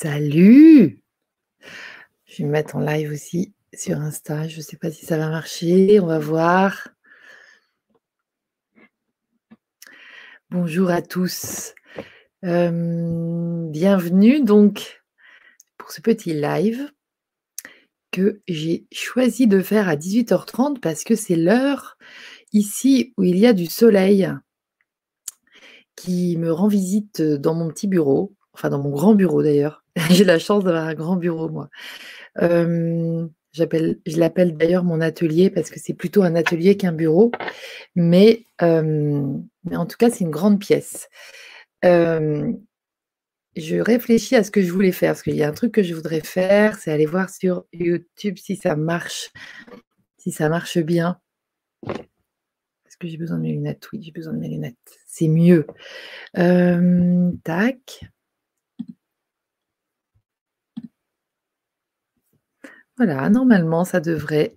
Salut Je vais me mettre en live aussi sur Insta. Je ne sais pas si ça va marcher. On va voir. Bonjour à tous. bienvenue donc pour ce petit live que j'ai choisi de faire à 18h30 parce que c'est l'heure ici où il y a du soleil qui me rend visite dans mon petit bureau, enfin dans mon grand bureau d'ailleurs. j'ai la chance d'avoir un grand bureau moi. je l'appelle d'ailleurs mon atelier parce que c'est plutôt un atelier qu'un bureau, mais, mais en tout cas c'est une grande pièce. je réfléchis à ce que je voulais faire, parce qu'il y a un truc que je voudrais faire, c'est aller voir sur YouTube si ça marche, si ça marche bien que j'ai besoin de mes lunettes? Oui, j'ai besoin de mes lunettes. C'est mieux. Tac. Voilà, normalement, ça devrait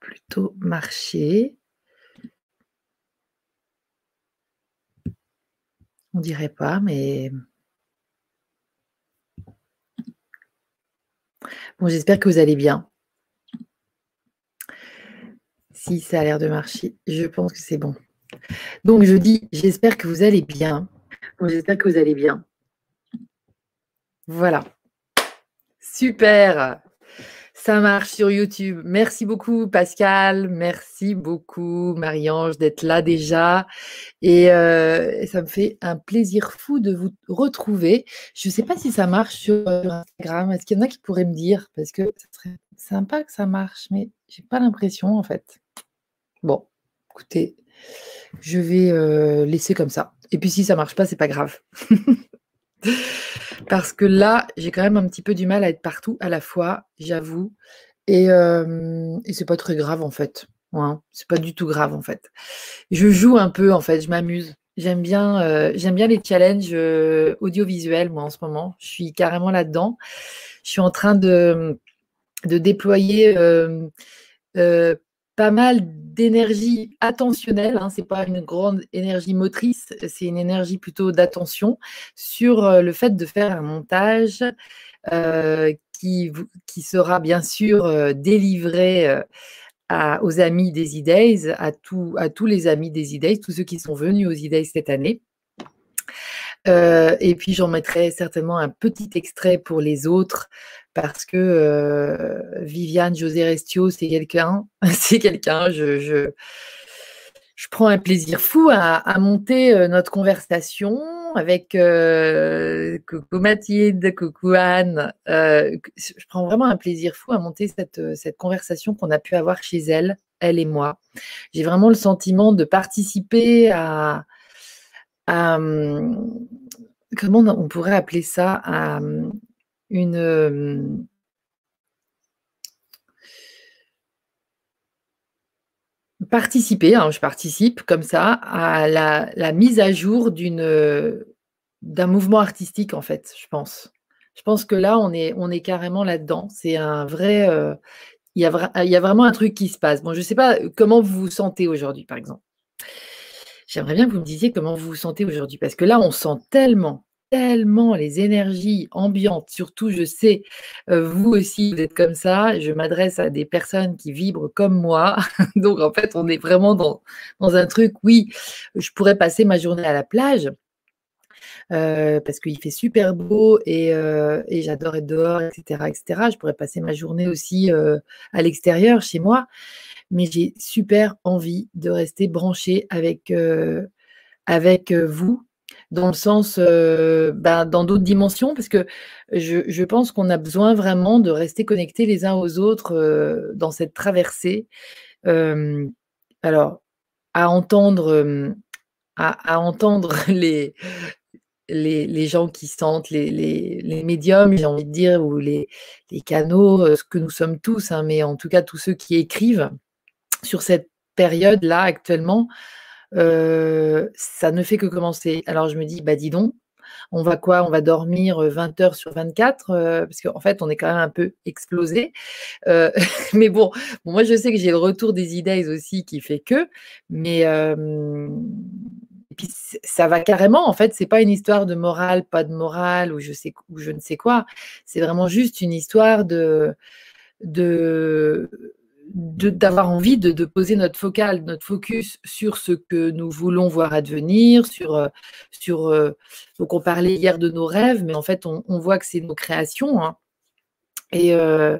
plutôt marcher. On dirait pas, mais... Bon, j'espère que vous allez bien. Si ça a l'air de marcher, je pense que c'est bon. Donc je dis, j'espère que vous allez bien. j'espère que vous allez bien. Voilà. Super. Ça marche sur YouTube. Merci beaucoup Pascal. Merci beaucoup Marie-Ange d'être là déjà. Et euh, ça me fait un plaisir fou de vous retrouver. Je ne sais pas si ça marche sur, Instagram. Est-ce qu'il y en a qui pourraient me dire? Parce que ça serait sympa que ça marche, mais j'ai pas l'impression en fait. Bon, écoutez, je vais euh, laisser comme ça. Et puis si ça marche pas, c'est pas grave. Parce que là, j'ai quand même un petit peu du mal à être partout à la fois, j'avoue. Et, euh, c'est pas très grave en fait. Hein. c'est pas du tout grave en fait. Je joue un peu en fait, je m'amuse. J'aime bien, euh, j'aime bien les challenges euh, audiovisuels moi en ce moment. Je suis carrément là-dedans. Je suis en train de, de déployer pas mal d'énergie attentionnelle, hein, ce n'est pas une grande énergie motrice, c'est une énergie plutôt d'attention sur euh, le fait de faire un montage euh, qui, sera bien sûr euh, délivré aux amis des E-Days, à, à tous les amis des E-Days, tous ceux qui sont venus aux E-Days cette année. Et puis j'en mettrai certainement un petit extrait pour les autres parce que euh, Viviane José Restio, c'est quelqu'un, c'est quelqu'un, je, je, prends un plaisir fou à, monter euh, notre conversation avec euh, coucou Mathilde, coucou Anne. je prends vraiment un plaisir fou à monter cette, cette conversation qu'on a pu avoir chez elle, elle et moi. J'ai vraiment le sentiment de participer à, à comment on pourrait appeler ça, à une, participer, hein, je participe comme ça à la, mise à jour d'un mouvement artistique en fait, je pense. Je pense que là, on est, on est carrément là-dedans. C'est un vrai, il, y a y a vraiment un truc qui se passe. Bon, je ne sais pas comment vous vous sentez aujourd'hui, par exemple. J'aimerais bien que vous me disiez comment vous vous sentez aujourd'hui, parce que là, on sent tellement tellement les énergies ambiantes, surtout je sais, vous aussi vous êtes comme ça, je m'adresse à des personnes qui vibrent comme moi, donc en fait on est vraiment dans, dans un truc, oui, je pourrais passer ma journée à la plage, parce qu'il fait super beau et, et j'adore être dehors, etc., etc. Je pourrais passer ma journée aussi à l'extérieur, chez moi, mais j'ai super envie de rester branchée avec, avec vous dans le sens, ben, dans d'autres dimensions, parce que je, pense qu'on a besoin vraiment de rester connectés les uns aux autres dans cette traversée. alors, à entendre, à, entendre les, les, gens qui sentent, les, les, médiums, j'ai envie de dire, ou les, canaux, ce que nous sommes tous, hein, mais en tout cas tous ceux qui écrivent sur cette période-là actuellement, ça ne fait que commencer. Alors je me dis, bah dis donc, on va quoi? On va dormir 20 heures sur 24 parce qu'en fait, on est quand même un peu explosé. mais bon, moi, je sais que j'ai le retour des idées aussi qui fait que, mais puis ça va carrément, en fait, c'est pas une histoire de morale, pas de morale ou je sais ou je ne sais quoi. C'est vraiment juste une histoire de de d'avoir envie de, poser notre focal, notre focus sur ce que nous voulons voir advenir, sur, euh, sur euh, donc on parlait hier de nos rêves, mais en fait on, voit que c'est nos créations. Hein. Et euh,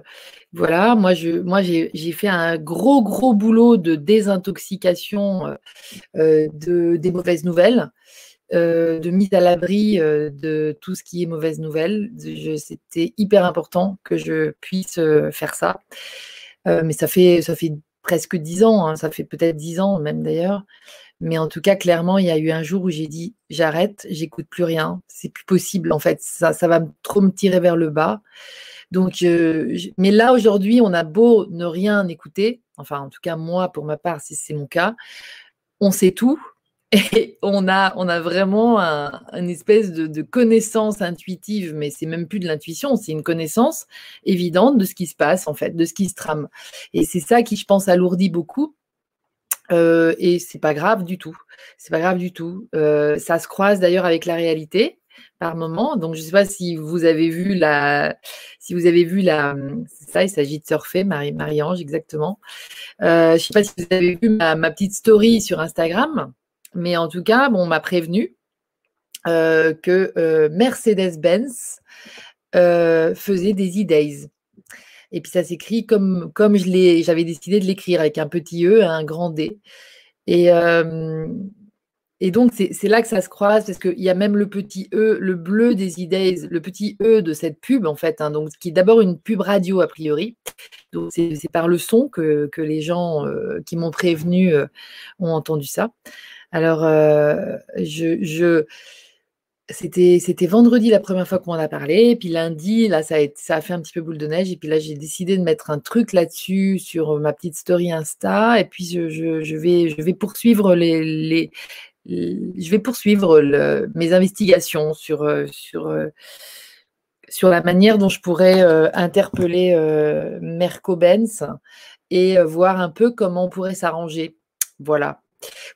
voilà, moi je, moi j'ai fait un gros gros boulot de désintoxication de des mauvaises nouvelles. de mise à l'abri de tout ce qui est mauvaise nouvelle. C'était hyper important que je puisse faire ça. Euh, mais ça fait, ça fait presque dix ans, hein, ça fait peut-être dix ans même d'ailleurs. Mais en tout cas, clairement, il y a eu un jour où j'ai dit j'arrête, j'écoute plus rien, c'est plus possible en fait, ça, ça va trop me tirer vers le bas. Donc, mais là aujourd'hui, on a beau ne rien écouter, enfin en tout cas moi pour ma part, si c'est mon cas, on sait tout, et on a, on a vraiment une espèce de, connaissance intuitive, mais c'est même plus de l'intuition, c'est une connaissance évidente de ce qui se passe, en fait, de ce qui se trame. Et c'est ça qui, je pense, alourdit beaucoup. Euh, et c'est pas grave du tout. C'est pas grave du tout. Euh, ça se croise d'ailleurs avec la réalité par moment. Donc, je sais pas si vous avez vu la, si vous avez vu la, c'est ça, il s'agit de surfer, Marie, Marie-Ange, exactement. Euh, je sais pas si vous avez vu ma petite story sur Instagram. Mais en tout cas, on m'a prévenu euh, que euh, Mercedes-Benz euh, faisait des e-days. Et puis ça s'écrit comme, comme je j'avais décidé de l'écrire avec un petit E, un grand D. Et, et donc c'est là que ça se croise parce qu'il y a même le petit E, le bleu des e-days, le petit E de cette pub en fait, hein, donc, qui est d'abord une pub radio a priori. Donc c'est par le son que, que les gens qui m'ont prévenu ont entendu ça. Alors, euh, je, c'était, vendredi la première fois qu'on en a parlé, puis lundi, là, ça a, ça fait un petit peu boule de neige, et puis là, j'ai décidé de mettre un truc là-dessus sur ma petite story Insta, et puis je, vais, poursuivre les, je vais poursuivre mes investigations sur, euh, euh, sur la manière dont je pourrais interpeller Merco-Benz et voir un peu comment on pourrait s'arranger. Voilà.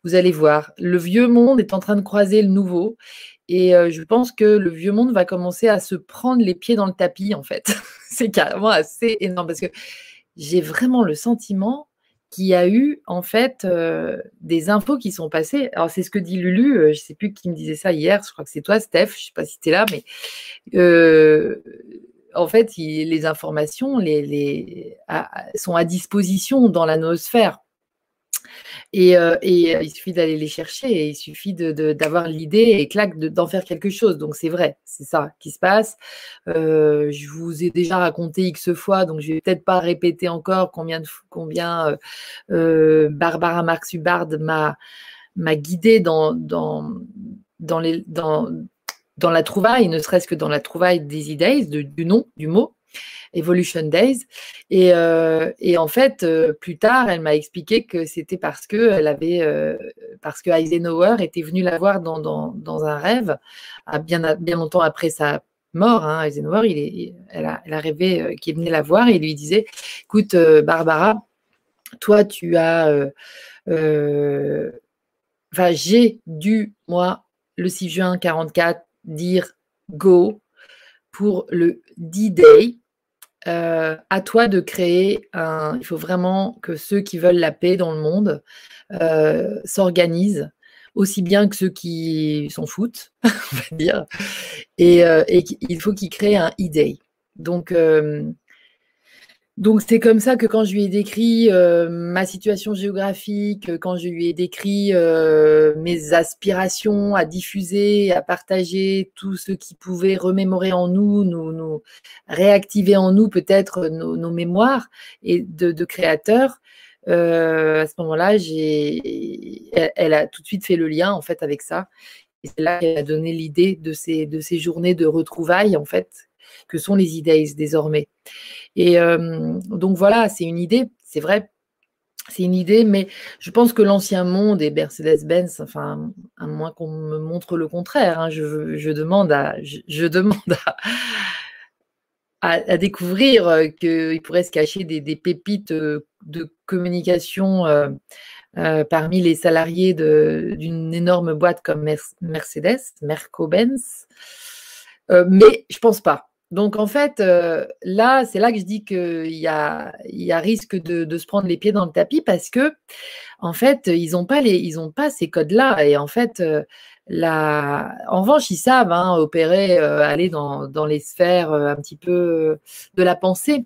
Vous allez voir, le vieux monde est en train de croiser le nouveau. Et euh, je pense que le vieux monde va commencer à se prendre les pieds dans le tapis, en fait. c'est carrément assez énorme parce que j'ai vraiment le sentiment qu'il y a eu, en fait, euh, des infos qui sont passées. Alors, c'est ce que dit Lulu, euh, je ne sais plus qui me disait ça hier, je crois que c'est toi, Steph, je ne sais pas si tu es là, mais en fait, les informations sont à disposition dans la noosphère. Et, euh, euh, il suffit d'aller les chercher et il suffit d'avoir l'idée et clac, d'en faire quelque chose. Donc c'est vrai, c'est ça qui se passe. Euh, je vous ai déjà raconté X fois, donc je vais peut-être pas répéter encore combien, de, combien Barbara Marx Hubbard m'a guidée dans, dans la trouvaille, ne serait-ce que dans la trouvaille des idées, du nom, du mot. Evolution Days. Et, euh, en fait, euh, plus tard, elle m'a expliqué que c'était parce que elle avait, euh, parce que Eisenhower était venu la voir dans, un rêve, bien, bien longtemps après sa mort. Hein, Eisenhower, il est, elle, a, rêvé qu'il venait la voir et lui disait, écoute, Barbara, toi, tu as, enfin, j'ai dû moi le 6 juin 44 dire go pour le D-Day, euh, à toi de créer un. Il faut vraiment que ceux qui veulent la paix dans le monde euh, s'organisent aussi bien que ceux qui s'en foutent, on va dire. Et, euh, et il faut qu'ils créent un e-day. Donc, donc c'est comme ça que quand je lui ai décrit euh, ma situation géographique, euh, quand je lui ai décrit euh, mes aspirations à diffuser, à partager tout ce qui pouvait remémorer en nous, nous, réactiver en nous peut-être nos, mémoires et de, créateurs, à ce moment-là, elle, elle, a tout de suite fait le lien en fait avec ça. Et c'est là qu'elle a donné l'idée de ces, de ces journées de retrouvailles en fait que sont les idées désormais. Et euh, donc voilà, c'est une idée, c'est vrai, c'est une idée, mais je pense que l'ancien monde et Mercedes-Benz, enfin, à moins qu'on me montre le contraire, hein, je, demande à, je, demande à, découvrir euh, qu'il pourrait se cacher des, pépites euh, de communication parmi les salariés d'une énorme boîte comme Mercedes, Merco-Benz. mais je pense pas. Donc en fait, là, c'est là que je dis qu'il y a, y a risque de, se prendre les pieds dans le tapis parce que, en fait, ils n'ont pas, pas ces codes-là. Et en fait, la... en revanche, ils savent hein, opérer, aller dans, dans, les sphères un petit peu de la pensée.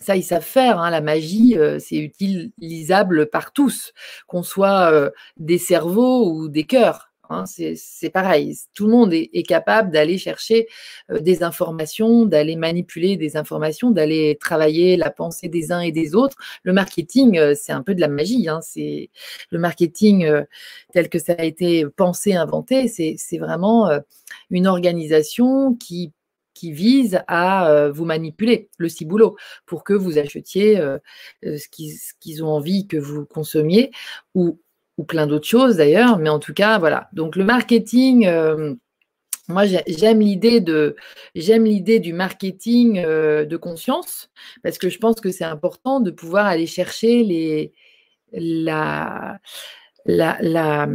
Ça, ils savent faire. Hein, la magie, c'est utilisable par tous, qu'on soit des cerveaux ou des cœurs. Hein, c'est pareil, tout le monde est, capable d'aller chercher euh, des informations, d'aller manipuler des informations, d'aller travailler la pensée des uns et des autres. Le marketing, euh, c'est un peu de la magie. Hein, c'est le marketing euh, tel que ça a été pensé, inventé. C'est vraiment une organisation qui qui vise à vous manipuler, le ciboulot, pour que vous achetiez ce qu'ils ont envie que vous consommiez ou ou plein d'autres choses d'ailleurs, mais en tout cas, voilà. Donc le marketing, euh, moi j'aime l'idée de j'aime l'idée du marketing euh, de conscience parce que je pense que c'est important de pouvoir aller chercher les la la, la,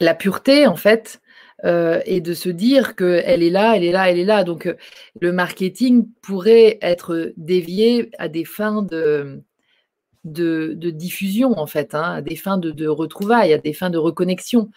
la pureté en fait euh, et de se dire qu'elle est là, elle est là, elle est là. Donc le marketing pourrait être dévié à des fins de de, diffusion, en fait, hein, à des fins de, retrouvailles, à des fins de reconnexion.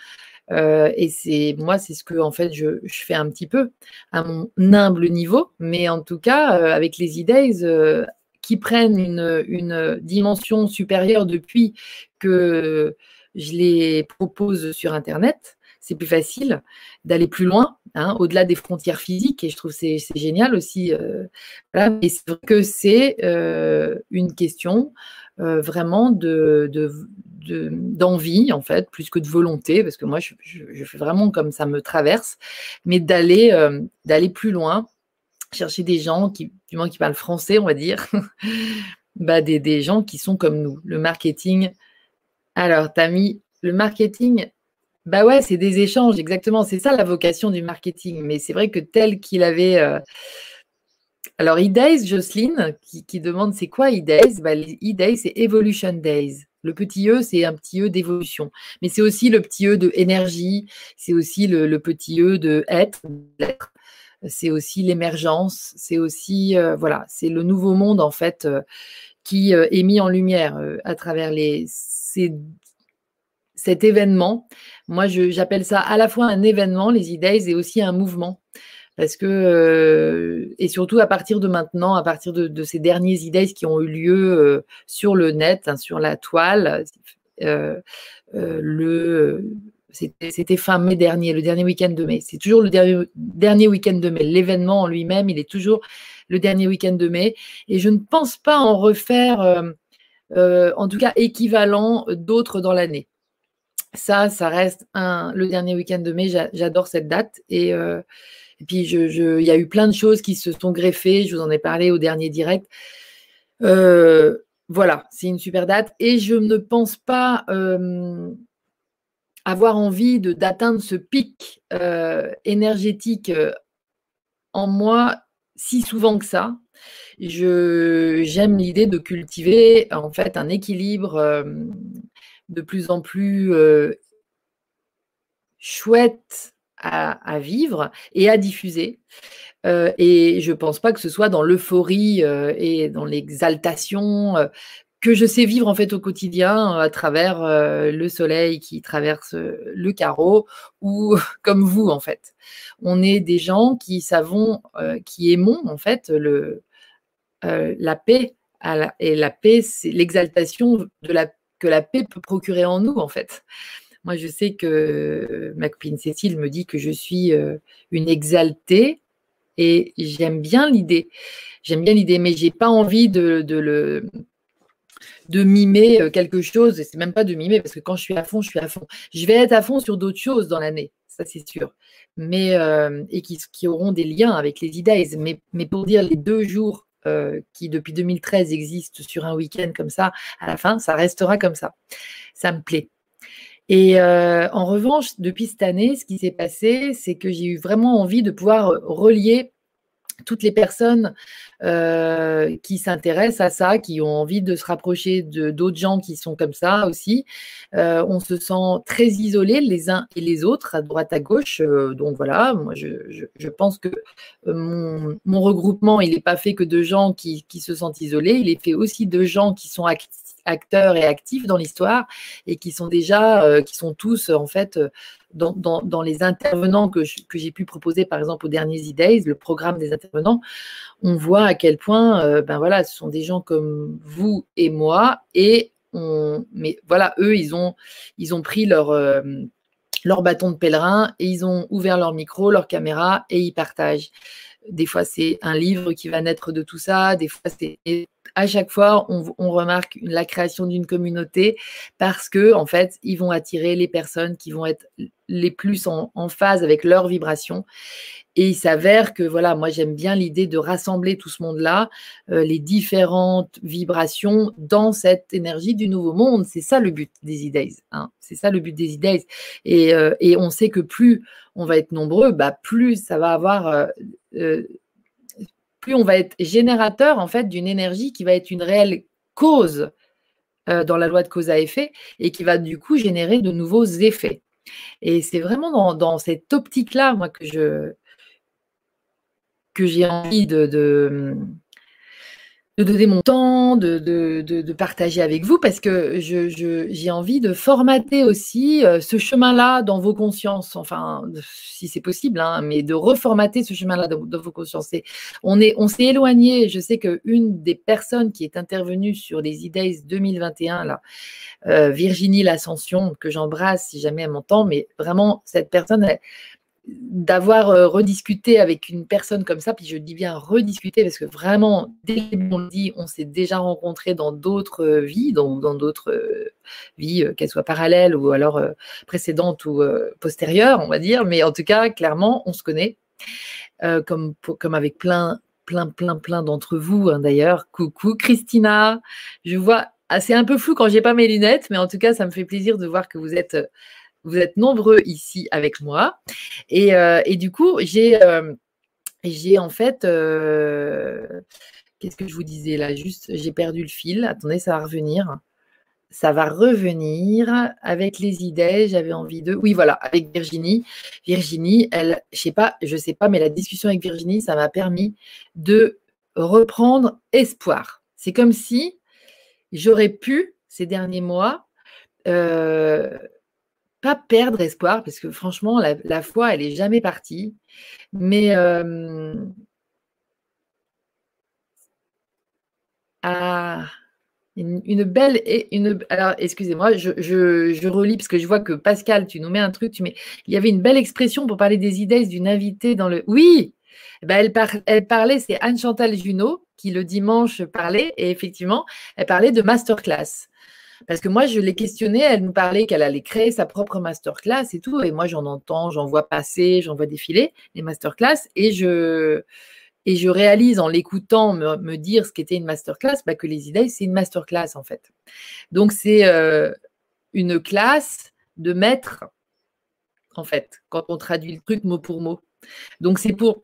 Euh, et c'est moi, c'est ce que en fait je, fais un petit peu à mon humble niveau, mais en tout cas euh, avec les idées euh, qui prennent une, dimension supérieure depuis que je les propose sur Internet, c'est plus facile d'aller plus loin, hein, au-delà des frontières physiques, et je trouve c'est c'est génial aussi. Et c'est vrai que c'est une question vraiment de, d'envie, en fait, plus que de volonté, parce que moi, je, fais vraiment comme ça me traverse, mais d'aller, euh, d'aller plus loin, chercher des gens qui, du moins qui parlent français, on va dire, bah, des, des, gens qui sont comme nous. Le marketing, alors, tu as mis le marketing. Bah ouais, c'est des échanges, exactement. C'est ça la vocation du marketing. Mais c'est vrai que tel qu'il avait euh, alors, e-days, Jocelyne, qui, demande c'est quoi e-days? Bah, E-days, c'est Evolution Days. Le petit E, c'est un petit E d'évolution. Mais c'est aussi le petit E de énergie, c'est aussi le, petit E de être, c'est aussi l'émergence, c'est aussi, euh, voilà, c'est le nouveau monde, en fait, euh, qui euh, est mis en lumière à travers les, cet événement. Moi, j'appelle ça à la fois un événement, les e-days, et aussi un mouvement parce que euh, et surtout à partir de maintenant, à partir de, ces derniers idées qui ont eu lieu euh, sur le net, hein, sur la toile, euh, le c'était fin mai dernier, le dernier week-end de mai. C'est toujours le dernier, week-end de mai. L'événement en lui-même, il est toujours le dernier week-end de mai. Et je ne pense pas en refaire, en tout cas équivalent d'autres dans l'année. Ça, ça reste le dernier week-end de mai. J'adore cette date et et puis, il y a eu plein de choses qui se sont greffées. Je vous en ai parlé au dernier direct. Euh, voilà, c'est une super date. Et je ne pense pas euh, avoir envie d'atteindre ce pic euh, énergétique en moi si souvent que ça. J'aime l'idée de cultiver en fait un équilibre de plus en plus chouette à, vivre et à diffuser. Euh, et je ne pense pas que ce soit dans l'euphorie euh, et dans l'exaltation euh, que je sais vivre en fait au quotidien à travers le soleil qui traverse le carreau ou comme vous en fait. On est des gens qui savons, qui aimons en fait le, la paix et la paix, c'est l'exaltation la que la paix peut procurer en nous en fait. Moi, je sais que ma copine Cécile me dit que je suis une exaltée et j'aime bien l'idée. J'aime bien l'idée, mais j'ai pas envie de, de mimer quelque chose. Et c'est même pas de mimer parce que quand je suis à fond, je suis à fond. Je vais être à fond sur d'autres choses dans l'année, ça c'est sûr. Mais et qui, auront des liens avec les idées. Mais, mais pour dire les deux jours qui depuis 2013 existent sur un week-end comme ça, à la fin, ça restera comme ça. Ça me plaît. Et euh, en revanche, depuis cette année, ce qui s'est passé, c'est que j'ai eu vraiment envie de pouvoir relier toutes les personnes euh, qui s'intéressent à ça, qui ont envie de se rapprocher de d'autres gens qui sont comme ça aussi. Euh, on se sent très isolés les uns et les autres, à droite, à gauche. Euh, donc voilà, moi je, pense que mon, regroupement, il n'est pas fait que de gens qui, se sentent isolés, il est fait aussi de gens qui sont acteurs et actifs dans l'histoire et qui sont déjà, qui sont tous en fait euh, dans, dans, les intervenants que, j'ai pu proposer par exemple aux derniers E-Days, le programme des intervenants, on voit à quel point, euh, ben voilà, ce sont des gens comme vous et moi et on, mais voilà, eux, ils ont, ils ont pris leur leur bâton de pèlerin et ils ont ouvert leur micro, leur caméra et ils partagent. Des fois, c'est un livre qui va naître de tout ça. Des fois, c'est à chaque fois, on, remarque la création d'une communauté parce que, en fait, ils vont attirer les personnes qui vont être les plus en, phase avec leur vibration. Et il s'avère que, voilà, moi, j'aime bien l'idée de rassembler tout ce monde-là, euh, les différentes vibrations dans cette énergie du nouveau monde. C'est ça le but des e hein. C'est ça le but des e Et, euh, et, on sait que plus on va être nombreux, bah, plus ça va avoir. Euh, on va être générateur en fait d'une énergie qui va être une réelle cause euh, dans la loi de cause à effet et qui va du coup générer de nouveaux effets. Et c'est vraiment dans, cette optique-là, moi, que je que j'ai envie de donner mon temps, de, partager avec vous, parce que j'ai envie de formater aussi euh, ce chemin-là dans vos consciences, enfin, si c'est possible, hein, mais de reformater ce chemin-là dans, vos consciences. on s'est éloigné. Je sais qu'une des personnes qui est intervenue sur les idées 2021, là, euh, Virginie L'Ascension, que j'embrasse si jamais elle m'entend, mais vraiment, cette personne, d'avoir euh, rediscuté avec une personne comme ça, puis je dis bien rediscuter parce que vraiment, dès qu'on le dit, on s'est déjà rencontré dans d'autres euh, vies, dans d'autres euh, vies, qu'elles soient parallèles ou alors précédentes ou postérieures, on va dire, mais en tout cas, clairement, on se connaît, comme, avec plein, plein, plein, plein d'entre vous hein, d'ailleurs. Coucou Christina, je vois, ah, c'est un peu flou quand j'ai pas mes lunettes, mais en tout cas, ça me fait plaisir de voir que vous êtes vous êtes nombreux ici avec moi. Et, euh, du coup, j'ai euh, en fait. Euh, qu'est-ce que je vous disais là? Juste, j'ai perdu le fil. Attendez, ça va revenir. Ça va revenir avec les idées. J'avais envie de. Oui, voilà, avec Virginie. Virginie, elle, je sais pas, je sais pas, mais la discussion avec Virginie, ça m'a permis de reprendre espoir. C'est comme si j'aurais pu ces derniers mois pas perdre espoir, parce que franchement, la, foi, elle n'est jamais partie. Mais ah, une, belle une. Alors, excusez-moi, je, je, relis parce que je vois que Pascal, tu nous mets un truc, tu. Il y avait une belle expression pour parler des idées d'une invitée dans le. Oui, eh ben, elle, elle parlait, c'est Anne Chantal Junot qui le dimanche parlait, et effectivement, elle parlait de masterclass. Parce que moi, je l'ai questionnée, elle nous parlait qu'elle allait créer sa propre masterclass et tout. Et moi, j'en entends, j'en vois passer, j'en vois défiler les masterclass. Et je, et je réalise en l'écoutant me, dire ce qu'était une masterclass, bah, que les idées, c'est une masterclass en fait. Donc, c'est euh, une classe de maître, en fait, quand on traduit le truc mot pour mot. Donc, c'est pour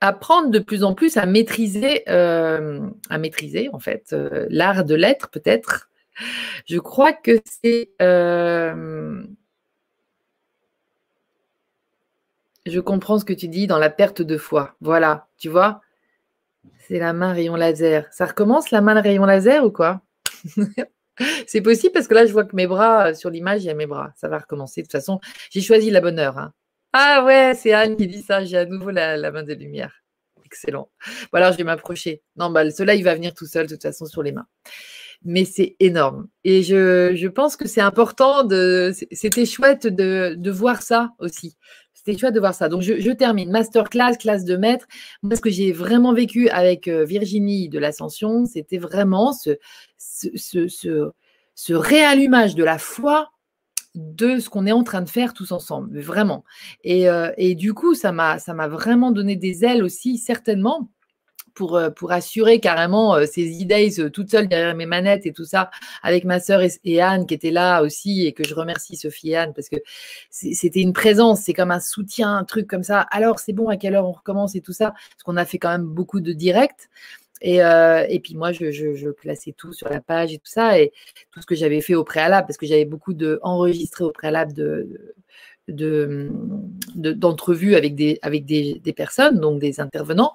apprendre de plus en plus à maîtriser, euh, à maîtriser en fait, euh, l'art de l'être peut-être, je crois que c'est. Euh, je comprends ce que tu dis dans la perte de foi. Voilà, tu vois? C'est la main rayon laser. Ça recommence la main rayon laser ou quoi? C'est possible parce que là, je vois que mes bras, sur l'image, il y a mes bras. Ça va recommencer. De toute façon, j'ai choisi la bonne heure. Hein. Ah ouais, c'est Anne qui dit ça. J'ai à nouveau la, main de lumière. Excellent. Voilà, je vais m'approcher. Non, bah, le soleil va venir tout seul, de toute façon, sur les mains mais c'est énorme. Et je, pense que c'est important de. C'était chouette de, voir ça aussi. C'était chouette de voir ça. Donc, je, termine. Masterclass, classe de maître. Moi, ce que j'ai vraiment vécu avec euh, Virginie de l'Ascension, c'était vraiment ce, ce, réallumage de la foi de ce qu'on est en train de faire tous ensemble, vraiment. Et, euh, et du coup, ça m'a vraiment donné des ailes aussi, certainement, pour, euh, pour assurer carrément euh, ces idées euh, toute seule derrière mes manettes et tout ça, avec ma sœur et, Anne qui était là aussi et que je remercie Sophie et Anne parce que c'était une présence, c'est comme un soutien, un truc comme ça. Alors c'est bon, à quelle heure on recommence et tout ça, parce qu'on a fait quand même beaucoup de directs. Et, et puis moi, je, je, classais tout sur la page et tout ça, et tout ce que j'avais fait au préalable, parce que j'avais beaucoup de enregistré au préalable de, d'entrevues de, avec, des, avec des, personnes, donc des intervenants.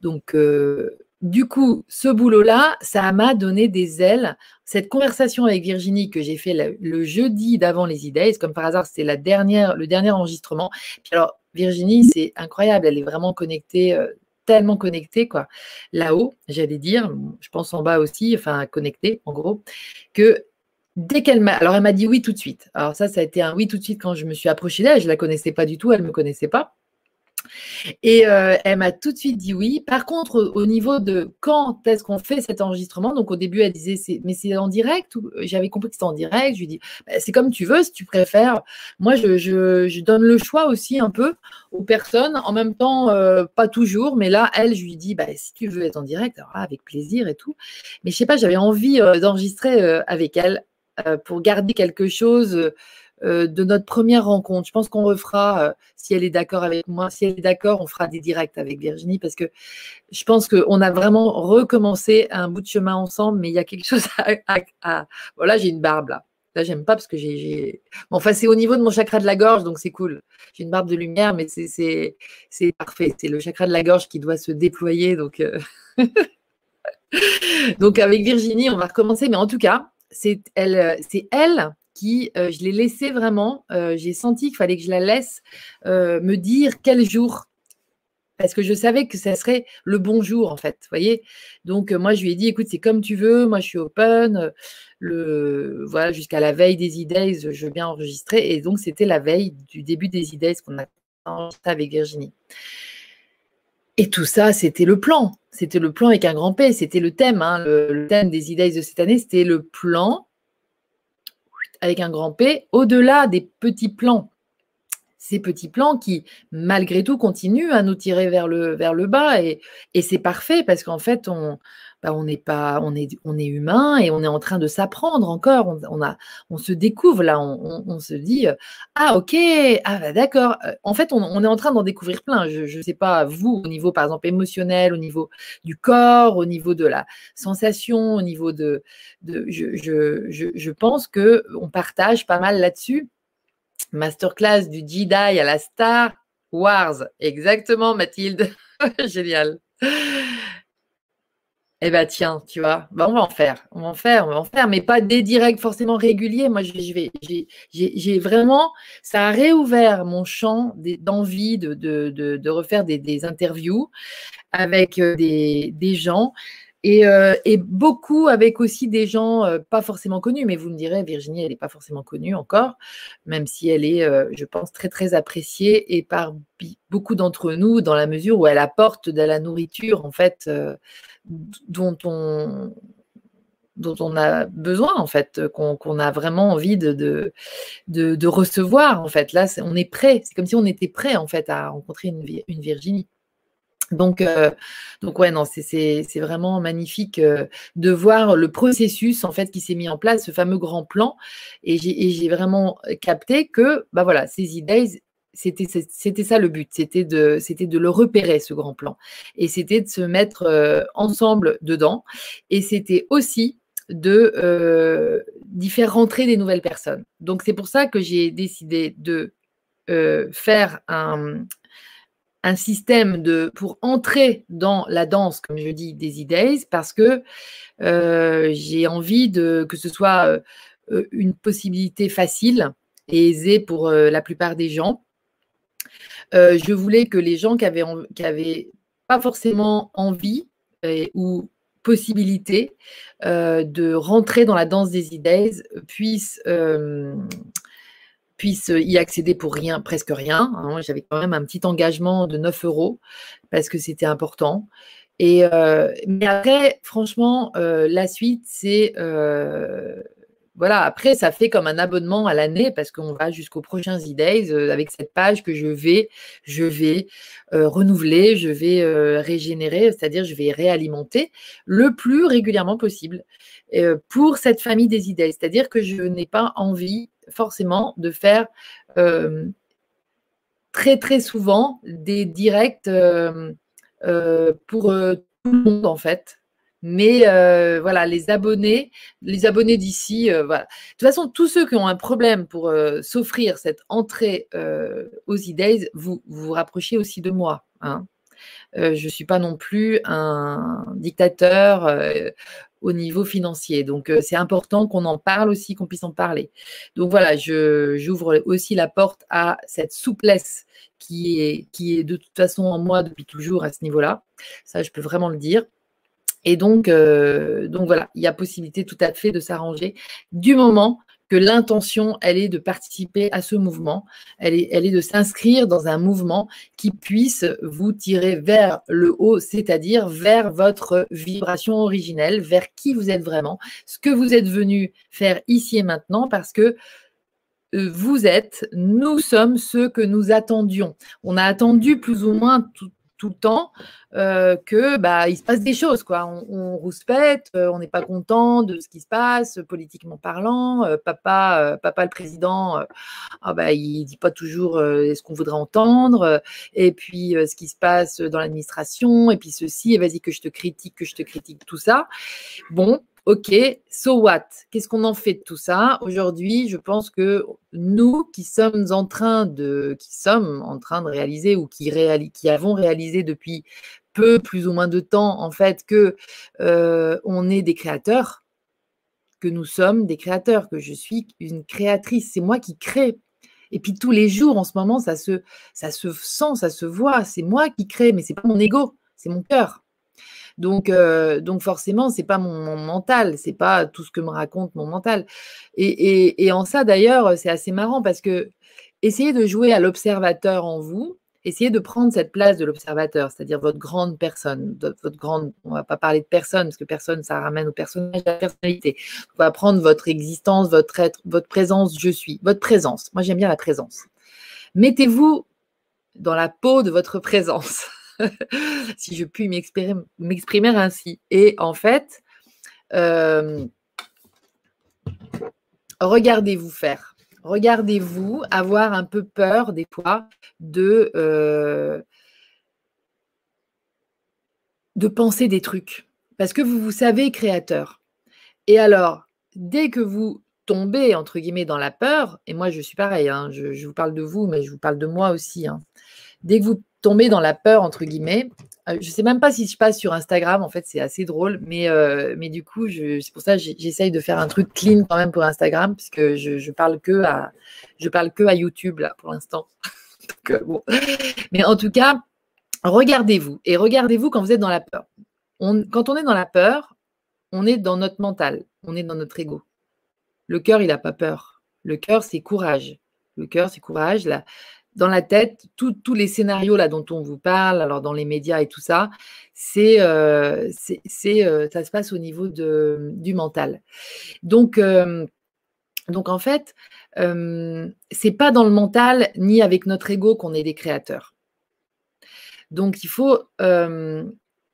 Donc, euh, du coup, ce boulot-là, ça m'a donné des ailes. Cette conversation avec Virginie que j'ai fait le, jeudi d'avant les idées, comme par hasard, c'était le dernier enregistrement. Puis alors, Virginie, c'est incroyable, elle est vraiment connectée. Euh, tellement connectée, quoi, là-haut, j'allais dire, je pense en bas aussi, enfin connectée, en gros, que dès qu'elle m'a. Alors, elle m'a dit oui tout de suite. Alors, ça, ça a été un oui tout de suite quand je me suis approchée d'elle. Je ne la connaissais pas du tout, elle ne me connaissait pas. Et euh, elle m'a tout de suite dit oui. Par contre, au niveau de quand est-ce qu'on fait cet enregistrement, donc au début, elle disait mais c'est en direct J'avais compris que c'était en direct. Je lui dis bah, c'est comme tu veux, si tu préfères. Moi, je, donne le choix aussi un peu aux personnes. En même temps, euh, pas toujours, mais là, elle, je lui dis bah, si tu veux être en direct, alors avec plaisir et tout. Mais je sais pas, j'avais envie euh, d'enregistrer avec elle euh, pour garder quelque chose euh, de notre première rencontre. Je pense qu'on refera, euh, si elle est d'accord avec moi, si elle est d'accord, on fera des directs avec Virginie parce que je pense qu'on a vraiment recommencé un bout de chemin ensemble, mais il y a quelque chose à. Voilà, j'ai une barbe là. Là, j'aime pas parce que j'ai. enfin, c'est au niveau de mon chakra de la gorge, donc c'est cool. J'ai une barbe de lumière, mais c'est parfait. C'est le chakra de la gorge qui doit se déployer. Donc, donc avec Virginie, on va recommencer. Mais en tout cas, c'est elle, euh, c'est elle qui, euh, je l'ai laissée vraiment, euh, j'ai senti qu'il fallait que je la laisse me dire quel jour. Parce que je savais que ça serait le bon jour, en fait. voyez Donc, moi, je lui ai dit, écoute, c'est comme tu veux, moi, je suis open. Le, voilà, jusqu'à la veille des idées, je veux bien enregistrer. Et donc, c'était la veille du début des idées qu'on a enregistré avec Virginie. Et tout ça, c'était le plan. C'était le plan avec un grand P. C'était le thème. Hein. Le, thème des idées de cette année, c'était le plan avec un grand P, au-delà des petits plans. Ces petits plans qui, malgré tout, continuent à nous tirer vers le, bas. Et c'est parfait parce qu'en fait, on, bah, on n'est pas, on est, on est humain et on est en train de s'apprendre encore. On, a, on se découvre là, on, se dit euh, ah ok, ah bah, d'accord. Euh, en fait, on, est en train d'en découvrir plein. Je ne sais pas vous au niveau par exemple émotionnel, au niveau du corps, au niveau de la sensation, au niveau de, je, pense que on partage pas mal là-dessus. Masterclass du Jedi à la Star Wars, exactement Mathilde, génial. Eh bien, tiens, tu vois, bah, on va en faire, on va en faire, on va en faire, mais pas des directs forcément réguliers. Moi, je, vais, j'ai vraiment, ça a réouvert mon champ d'envie de, de, refaire des, interviews avec euh, des, gens euh, et, beaucoup avec aussi des gens euh, pas forcément connus, mais vous me direz, Virginie, elle n'est pas forcément connue encore, même si elle est, je pense, très très appréciée et par beaucoup d'entre nous dans la mesure où elle apporte de la nourriture en fait dont on, dont on a besoin, en fait, qu'on a vraiment envie de, de, recevoir, en fait. Là, on est prêt. C'est comme si on était prêt, en fait, à rencontrer une Virginie. Donc, euh, donc ouais, non, c'est vraiment magnifique euh, de voir le processus en fait qui s'est mis en place, ce fameux grand plan. Et j'ai vraiment capté que, bah voilà, ces idées, c'était ça le but, c'était de, le repérer, ce grand plan. Et c'était de se mettre euh, ensemble dedans. Et c'était aussi de euh, d'y faire rentrer des nouvelles personnes. Donc c'est pour ça que j'ai décidé de euh, faire un, un système de, pour entrer dans la danse, comme je dis, des idées, parce que j'ai envie de, que ce soit une possibilité facile et aisée pour la plupart des gens. Euh, je voulais que les gens qui avaient, pas forcément envie ou possibilité euh, de rentrer dans la danse des idées puissent, euh, puissent y accéder pour rien, presque rien. Hein. J'avais quand même un petit engagement de 9 euros parce que c'était important. Et, mais après, franchement, la suite, c'est voilà, après, ça fait comme un abonnement à l'année parce qu'on va jusqu'aux prochains e-days euh, avec cette page que je vais, je vais euh, renouveler, je vais euh, régénérer, c'est-à-dire je vais réalimenter le plus régulièrement possible pour cette famille des e-days. C'est-à-dire que je n'ai pas envie forcément de faire très très souvent des directs pour tout le monde en fait mais euh, voilà, les abonnés, les abonnés d'ici, euh, voilà. De toute façon, tous ceux qui ont un problème pour euh, s'offrir cette entrée aux e-days, vous, vous rapprochez aussi de moi. Hein. je ne suis pas non plus un dictateur au niveau financier. Donc, c'est important qu'on en parle aussi, qu'on puisse en parler. Donc, voilà, j'ouvre aussi la porte à cette souplesse qui est, qui est de toute façon en moi depuis toujours à ce niveau-là. Ça, je peux vraiment le dire. Et donc, euh, donc voilà, il y possibilité tout à fait de s'arranger du moment que l'intention, elle est de participer à ce mouvement, elle est, de s'inscrire dans un mouvement qui puisse vous tirer vers le haut, c'est-à-dire vers votre vibration originelle, vers qui vous êtes vraiment, ce que vous êtes venu faire ici et maintenant, parce que euh, vous êtes, nous sommes ceux que nous attendions. On a attendu plus ou moins tout, tout le temps euh, que bah il se passe des choses quoi. On, on rouspète, euh, on n'est pas content de ce qui se passe politiquement parlant. Euh, papa, papa le président, ah bah il dit pas toujours ce qu'on voudrait entendre. et puis ce qui se passe dans l'administration, et puis ceci, et vas-y que je te critique, que je te critique tout ça. Bon, Ok, so what? Qu'est-ce qu'on en fait de tout ça? Aujourd'hui, je pense que nous qui sommes en train de, qui sommes en train de réaliser ou qui, avons réalisé depuis peu, plus ou moins de temps, en fait, que euh, on est des créateurs, que nous sommes des créateurs, que je suis une créatrice. C'est moi qui crée. Et puis tous les jours, en ce moment, ça se, ça se sent, ça se voit. C'est moi qui crée, mais c'est pas mon ego, c'est mon cœur. Donc, euh, donc forcément, c'est pas mon, mental, c'est pas tout ce que me raconte mon mental. Et, en ça, d'ailleurs, c'est assez marrant parce que essayez de jouer à l'observateur en vous, essayez de prendre cette place de l'observateur, c'est-à-dire votre grande personne, votre grande. On va pas parler de personne parce que personne, ça ramène au personnage, à la personnalité. On va prendre votre existence, votre être, votre présence, je suis, votre présence. Moi, j'aime bien la présence. Mettez-vous dans la peau de votre présence. si je puis m'exprimer ainsi. Et en fait, euh, regardez-vous faire. Regardez-vous avoir un peu peur des fois de, euh, de penser des trucs. Parce que vous vous savez créateur. Et alors, dès que vous tombez, entre guillemets, dans la peur, et moi je suis pareil, hein, je, vous parle de vous, mais je vous parle de moi aussi. Hein. Dès que vous tomber dans la peur, entre guillemets. Euh, je ne sais même pas si je passe sur Instagram, en fait, c'est assez drôle, mais, euh, du coup, c'est pour ça que j'essaye de faire un truc clean quand même pour Instagram, puisque je, je parle que à, parle que à YouTube, là, pour l'instant. Euh, mais en tout cas, regardez-vous, et regardez-vous quand vous êtes dans la peur. Quand on est dans la peur, on est dans notre mental, on est dans notre ego. Le cœur, il n'a pas peur. Le cœur, c'est courage. Le cœur, c'est courage. Dans la tête, tous les scénarios là dont on vous parle, alors dans les médias et tout ça, c'est, euh, euh, ça se passe au niveau de, du mental. Donc, euh, donc en fait, c'est pas dans le mental ni avec notre ego qu'on est des créateurs. Donc il faut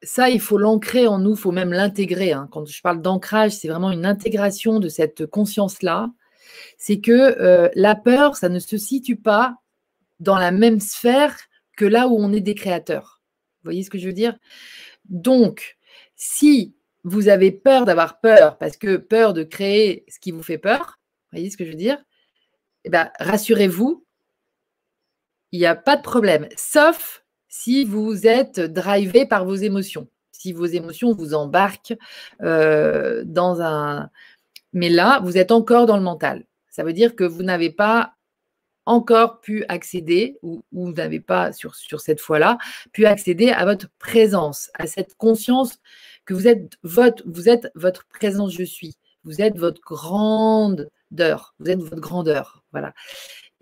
ça, il faut l'ancrer en nous, il faut même l'intégrer. Hein. Quand je parle d'ancrage, c'est vraiment une intégration de cette conscience-là. C'est que la peur, ça ne se situe pas dans la même sphère que là où on est des créateurs. Vous voyez ce que je veux dire? Donc, si vous avez peur d'avoir peur, parce que peur de créer ce qui vous fait peur, vous voyez ce que je veux dire? Eh bien, rassurez-vous, il n'y a pas de problème, sauf si vous êtes drivé par vos émotions, si vos émotions vous embarquent euh, dans un... Mais là, vous êtes encore dans le mental. Ça veut dire que vous n'avez pas encore pu accéder, ou, vous n'avez pas sur, cette fois-là, pu accéder à votre présence, à cette conscience que vous êtes votre, vous êtes votre présence je suis. Vous êtes votre grandeur. Vous êtes votre grandeur. Voilà.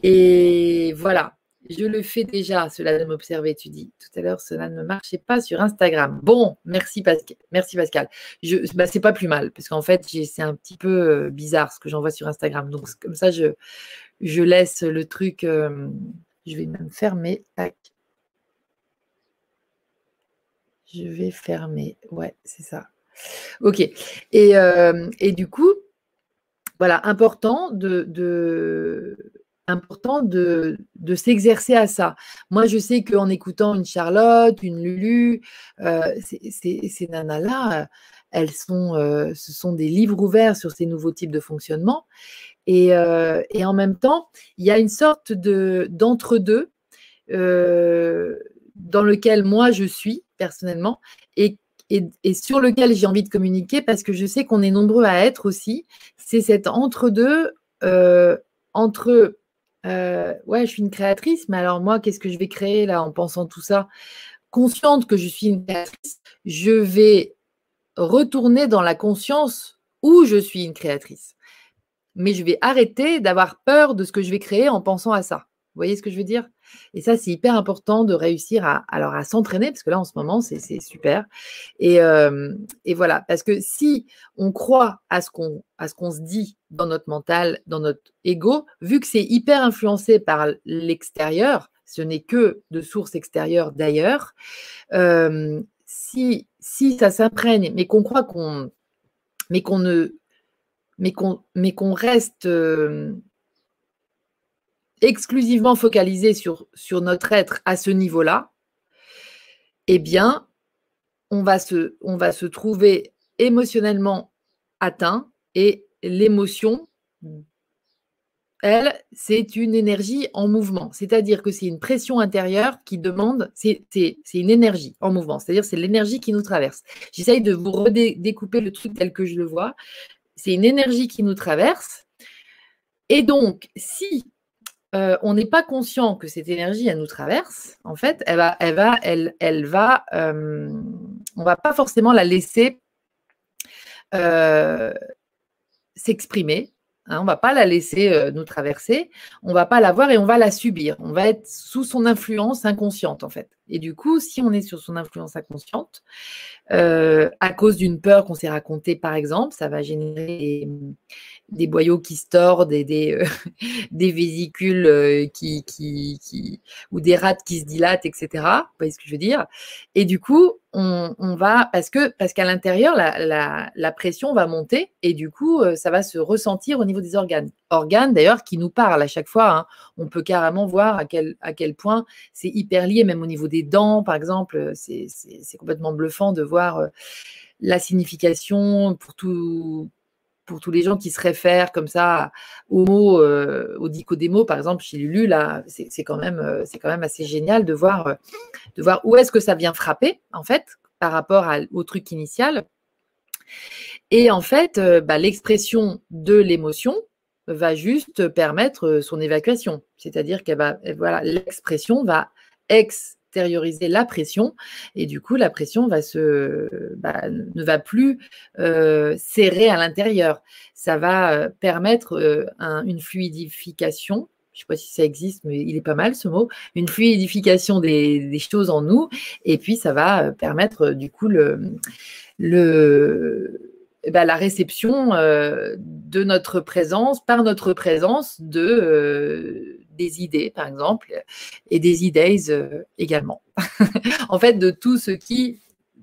Et voilà. Je le fais déjà, cela de m'observer, tu dis. Tout à l'heure, cela ne marchait pas sur Instagram. Bon, merci Pascal. Merci Pascal. Je, bah, c'est pas plus mal, parce qu'en fait, c'est un petit peu euh, bizarre ce que j'envoie sur Instagram. Donc, comme ça, je, laisse le truc. Euh, je vais même fermer. Je vais fermer. Ouais, c'est ça. Ok. Et, euh, du coup, voilà, important de important de, s'exercer à ça. Moi, je sais qu'en écoutant une Charlotte, une Lulu, euh, ces nanas-là, elles sont, euh, ce sont des livres ouverts sur ces nouveaux types de fonctionnement. Et, euh, en même temps, il y a une sorte d'entre-deux dans lequel moi je suis personnellement et, et sur lequel j'ai envie de communiquer parce que je sais qu'on est nombreux à être aussi. C'est cet entre-deux entre euh, ouais, je suis une créatrice, mais alors moi, qu'est-ce que je vais créer là en pensant tout ça? Consciente que je suis une créatrice, je vais retourner dans la conscience où je suis une créatrice. Mais je vais arrêter d'avoir peur de ce que je vais créer en pensant à ça. Vous voyez ce que je veux dire? Et ça, c'est hyper important de réussir à, alors à s'entraîner, parce que là, en ce moment, c'est super. Et, et, voilà, parce que si on croit à ce qu'on se dit dans notre mental, dans notre ego, vu que c'est hyper influencé par l'extérieur, ce n'est que de sources extérieures d'ailleurs, si, si ça s'imprègne, mais qu'on croit qu'on mais qu'on ne mais qu'on reste exclusivement focalisé sur, sur notre être à ce niveau-là, eh bien, on va, se, on va se trouver émotionnellement atteint et l'émotion, elle, c'est une énergie en mouvement. C'est-à-dire que c'est une pression intérieure qui demande, c'est une énergie en mouvement. C'est-à-dire c'est l'énergie qui nous traverse. J'essaye de vous redécouper le truc tel que je le vois. C'est une énergie qui nous traverse. Et donc, si euh, on n'est pas conscient que cette énergie, elle nous traverse, en fait, elle va, elle va, elle, elle va, euh, on va pas forcément la laisser euh, s'exprimer. Hein, on va pas la laisser nous traverser, on va pas la voir et on va la subir. On va être sous son influence inconsciente, en fait. Et du coup, si on est sur son influence inconsciente, à cause d'une peur qu'on s'est racontée, par exemple, ça va générer des boyaux qui se tordent et des, euh, vésicules euh, qui, ou des rats qui se dilatent, etc. Vous voyez ce que je veux dire? Et du coup, on, va, parce que parce qu'à l'intérieur, la, pression va monter et du coup, euh, ça va se ressentir au niveau des organes. Organes d'ailleurs qui nous parlent à chaque fois. Hein. On peut carrément voir à quel, à quel point c'est hyper lié, même au niveau des dents, par exemple. C'est complètement bluffant de voir la signification pour tout pour tous les gens qui se réfèrent comme ça aux mots, euh, au dicodémo, par exemple, chez Lulu, là, c'est quand, même, euh, quand même assez génial de voir, euh, de voir où est-ce que ça vient frapper, en fait, par rapport au truc initial. Et en fait, bah, l'expression de l'émotion va juste permettre son évacuation. C'est-à-dire qu'elle l'expression va ex extérioriser la pression et du coup la pression va se bah, ne va plus euh, serrer à l'intérieur. Ça va euh, permettre euh, une fluidification. Je ne sais pas si ça existe, mais il est pas mal ce mot. Une fluidification des, choses en nous et puis ça va permettre du coup le bah, la réception de notre présence, par notre présence, de, des idées, par exemple, et des idées euh, également. en fait, de tout ce qui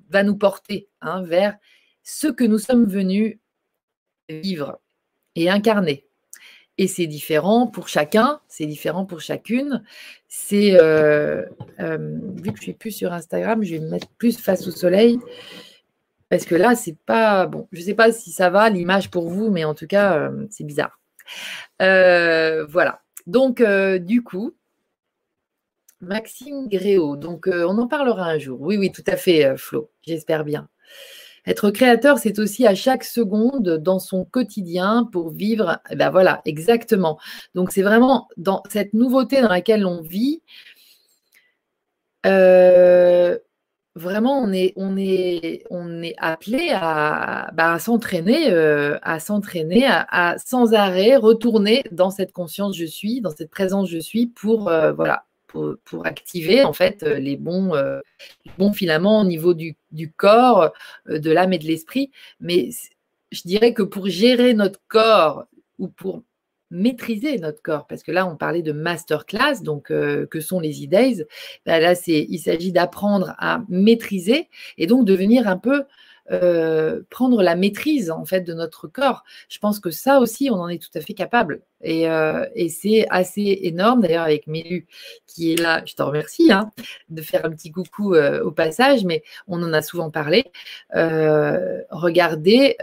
va nous porter hein, vers ce que nous sommes venus vivre et incarner. Et c'est différent pour chacun, c'est différent pour chacune. C'est euh, euh, vu que je suis plus sur Instagram, je vais me mettre plus face au soleil parce que là, c'est pas bon. Je sais pas si ça va l'image pour vous, mais en tout cas, c'est bizarre. voilà. Donc, euh, du coup, Maxime Gréau, donc euh, on en parlera un jour. Oui, oui, tout à fait, euh, Flo, j'espère bien. Être créateur, c'est aussi à chaque seconde dans son quotidien pour vivre. Eh ben voilà, exactement. Donc c'est vraiment dans cette nouveauté dans laquelle on vit vraiment, on est, appelé à, bah, s'entraîner, euh, à s'entraîner, à, sans arrêt retourner dans cette conscience je suis, dans cette présence je suis pour, euh, voilà, pour, activer en fait les bons, filaments au niveau du corps, de l'âme et de l'esprit. Mais je dirais que pour gérer notre corps ou pour maîtriser notre corps, parce que là, on parlait de masterclass, donc que sont les e-days. Ben là, il s'agit d'apprendre à maîtriser et donc devenir un peu euh, prendre la maîtrise en fait de notre corps. Je pense que ça aussi, on en est tout à fait capable. Et, euh, c'est assez énorme d'ailleurs avec Mélu qui est là. Je te remercie hein, de faire un petit coucou euh, au passage, mais on en a souvent parlé. regardez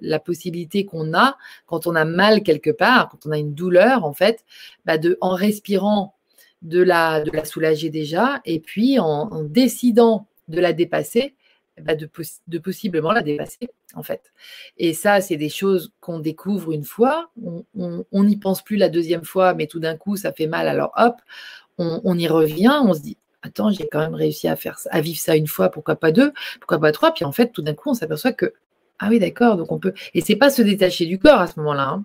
la possibilité qu'on a quand on a mal quelque part, quand on a une douleur en fait, bah, de en respirant de la, de la soulager déjà, et puis en décidant de la dépasser, bah, de, possiblement la dépasser, en fait. Et ça, c'est des choses qu'on découvre une fois, on n'y pense plus la deuxième fois, mais tout d'un coup, ça fait mal, alors hop, on, y revient, on se dit, attends, j'ai quand même réussi à faire à vivre ça une fois, pourquoi pas deux, pourquoi pas trois, puis en fait, tout d'un coup, on s'aperçoit que, ah oui, d'accord, donc on peut, et c'est pas se détacher du corps à ce moment-là, hein.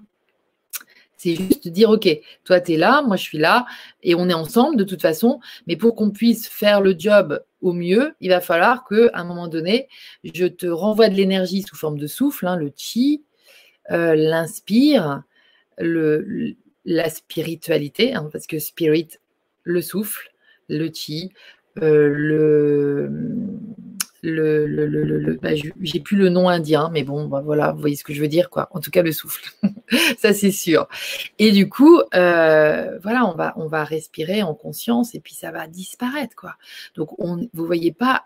C'est juste dire, OK, toi, tu es là, moi, je suis là, et on est ensemble de toute façon. Mais pour qu'on puisse faire le job au mieux, il va falloir qu'à un moment donné, je te renvoie de l'énergie sous forme de souffle, hein, le chi, euh, l'inspire, le, la spiritualité, hein, parce que spirit, le souffle, le chi, euh, le bah, j'ai plus le nom indien, mais bon, bah, voilà, vous voyez ce que je veux dire, quoi. En tout cas, le souffle, ça c'est sûr. Et du coup, euh, voilà, on va, on va respirer en conscience et puis ça va disparaître, quoi. Donc, on, vous voyez pas,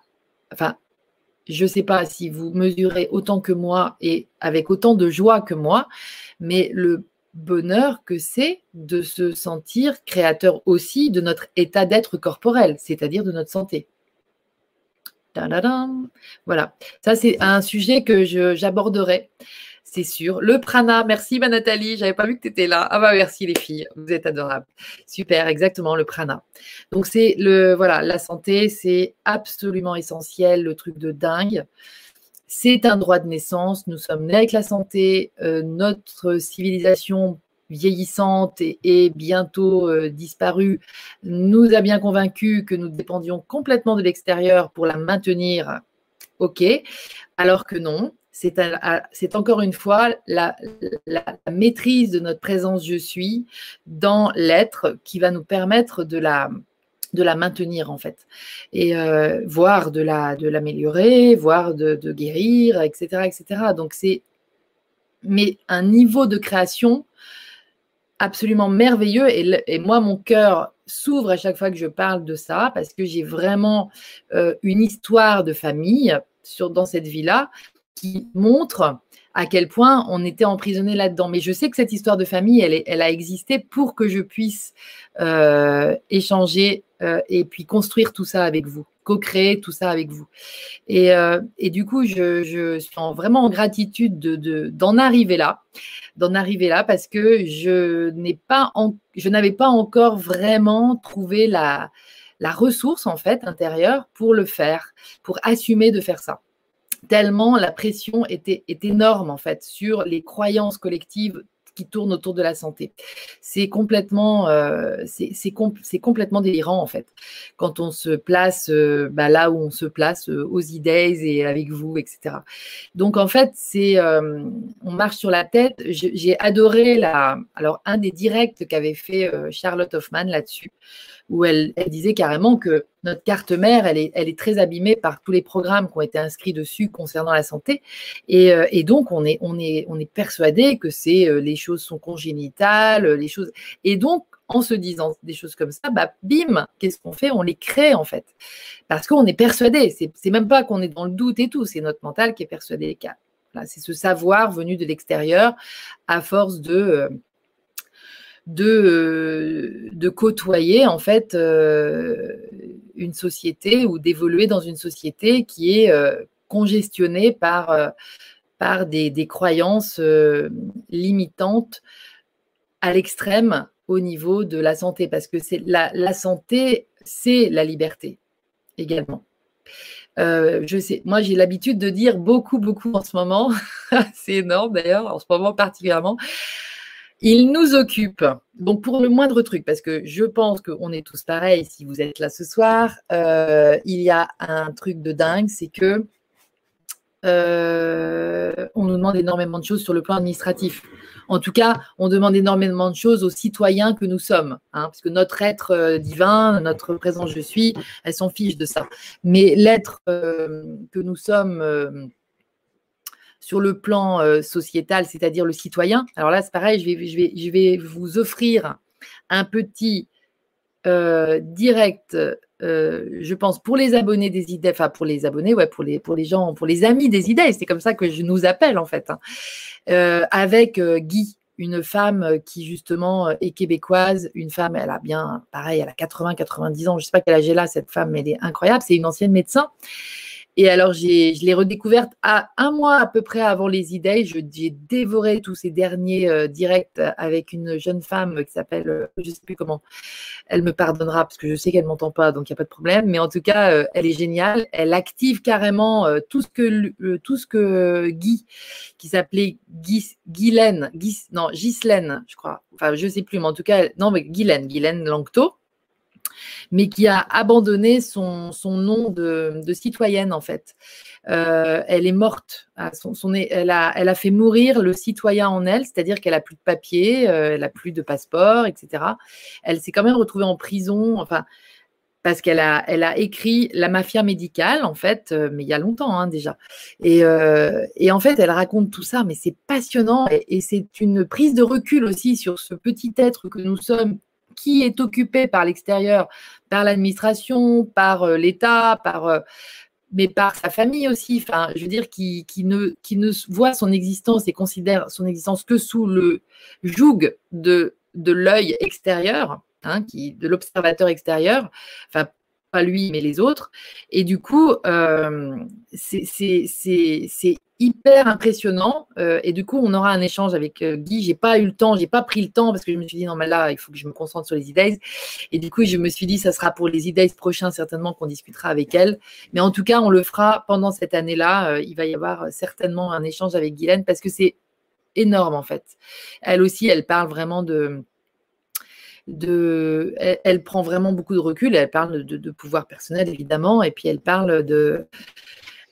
enfin, je sais pas si vous mesurez autant que moi et avec autant de joie que moi, mais le bonheur que c'est de se sentir créateur aussi de notre état d'être corporel, c'est-à-dire de notre santé. Voilà, ça c'est un sujet que j'aborderai, c'est sûr. Le prana, merci ma Nathalie, j'avais pas vu que tu étais là. Ah bah merci les filles, vous êtes adorables. Super, exactement, le prana. Donc c'est le, voilà, la santé, c'est absolument essentiel, le truc de dingue. C'est un droit de naissance, nous sommes nés avec la santé, euh, notre civilisation vieillissante et, bientôt euh, disparue, nous a bien convaincus que nous dépendions complètement de l'extérieur pour la maintenir. OK, alors que non, c'est encore une fois la, maîtrise de notre présence je suis dans l'être qui va nous permettre de la, de la maintenir en fait. Et euh, voire de la de l'améliorer voire de, de, guérir etc etc donc c'est mais un niveau de création absolument merveilleux. Et, moi, mon cœur s'ouvre à chaque fois que je parle de ça, parce que j'ai vraiment euh, une histoire de famille sur, dans cette vie-là qui montre à quel point on était emprisonné là-dedans. Mais je sais que cette histoire de famille, elle, a existé pour que je puisse euh, échanger euh, et puis construire tout ça avec vous, co-créer tout ça avec vous. Et, et du coup, je, suis vraiment en gratitude d'en de, d'en arriver là d'en arriver là parce que je n'avais pas encore vraiment trouvé la, la ressource en fait intérieure pour le faire, pour assumer de faire ça. Tellement la pression était, est énorme en fait sur les croyances collectives qui tourne autour de la santé. C'est complètement, euh, c'est complètement délirant en fait. Quand on se place euh, bah, là où on se place euh, aux idées et avec vous, etc. Donc en fait, c'est, on marche sur la tête. J'ai adoré la, alors un des directs qu'avait fait Charlotte Hoffman là-dessus où elle, disait carrément que notre carte mère, elle est, très abîmée par tous les programmes qui ont été inscrits dessus concernant la santé. Et, euh, donc, on est, persuadé que euh, les choses sont congénitales, les choses. Et donc, en se disant des choses comme ça, bah, bim, qu'est-ce qu'on fait? On les crée en fait. Parce qu'on est persuadé. C'est même pas qu'on est dans le doute et tout, c'est notre mental qui est persuadé. c'est ce savoir venu de l'extérieur à force de. Euh, de, côtoyer en fait euh, une société ou d'évoluer dans une société qui est euh, congestionnée par, par des, croyances limitantes à l'extrême au niveau de la santé, parce que c'est la, la santé, c'est la liberté également. je sais, moi j'ai l'habitude de dire beaucoup, beaucoup en ce moment, c'est énorme d'ailleurs, en ce moment particulièrement, Il nous occupe. Donc, pour le moindre truc, parce que je pense qu'on est tous pareils si vous êtes là ce soir, euh, il y a un truc de dingue, c'est que euh, on nous demande énormément de choses sur le plan administratif. En tout cas, on demande énormément de choses aux citoyens que nous sommes, hein, parce que notre être euh, divin, notre présence je suis, elles s'en fichent de ça. Mais l'être que nous sommes sur le plan euh, sociétal, c'est-à-dire le citoyen. Alors là, c'est pareil, je vais, je, vais, je vais, vous offrir un petit euh, direct, euh, je pense, pour les abonnés des idées, enfin pour les abonnés, ouais, pour les, pour les gens, pour les amis des idées, c'est comme ça que je nous appelle en fait, hein. avec Guy une femme qui justement est québécoise, une femme, elle a bien, pareil, elle a 80-90 ans, je ne sais pas quel âge elle a, cette femme, mais elle est incroyable, c'est une ancienne médecin. Et alors, je l'ai redécouverte à un mois à peu près avant les idées. J'ai dévoré tous ces derniers euh, directs avec une jeune femme qui s'appelle, euh, je ne sais plus comment, elle me pardonnera parce que je sais qu'elle ne m'entend pas, donc il n'y a pas de problème. Mais en tout cas, euh, elle est géniale. Elle active carrément tout, ce que, tout ce que Guy, qui s'appelait Guylaine, non, Ghislaine, je crois. Enfin, je ne sais plus, mais en tout cas, non, mais Guylaine, Guylaine Langto mais qui a abandonné son, nom de, citoyenne, en fait. Euh, elle est morte. son, elle, a, elle, a, fait mourir le citoyen en elle, c'est-à-dire qu'elle a plus de papier, euh, elle a plus de passeport, etc. Elle s'est quand même retrouvée en prison, enfin, parce qu'elle a, elle a écrit La mafia médicale, en fait, euh, mais il y a longtemps hein, déjà. Et, en fait, elle raconte tout ça, mais c'est passionnant et c'est une prise de recul aussi sur ce petit être que nous sommes qui est occupé par l'extérieur, par l'administration, par euh, l'État, par, euh, mais par sa famille aussi. Enfin, je veux dire, qui, ne, qui ne voit son existence et considère son existence que sous le joug de, de l'œil extérieur, hein, qui, de l'observateur extérieur. Enfin, pas lui, mais les autres. Et du coup, euh, c'est hyper impressionnant. Euh, et du coup, on aura un échange avec euh, Guy. J'ai pas eu le temps, j'ai pas pris le temps parce que je me suis dit non, mais là, il faut que je me concentre sur les idées. Et du coup, je me suis dit, ça sera pour les idées prochains certainement qu'on discutera avec elle. Mais en tout cas, on le fera pendant cette année-là. il va y avoir certainement un échange avec Guylaine parce que c'est énorme en fait. Elle aussi, elle parle vraiment de de, elle, prend vraiment beaucoup de recul. Elle parle de, pouvoir personnel, évidemment, et puis elle parle de.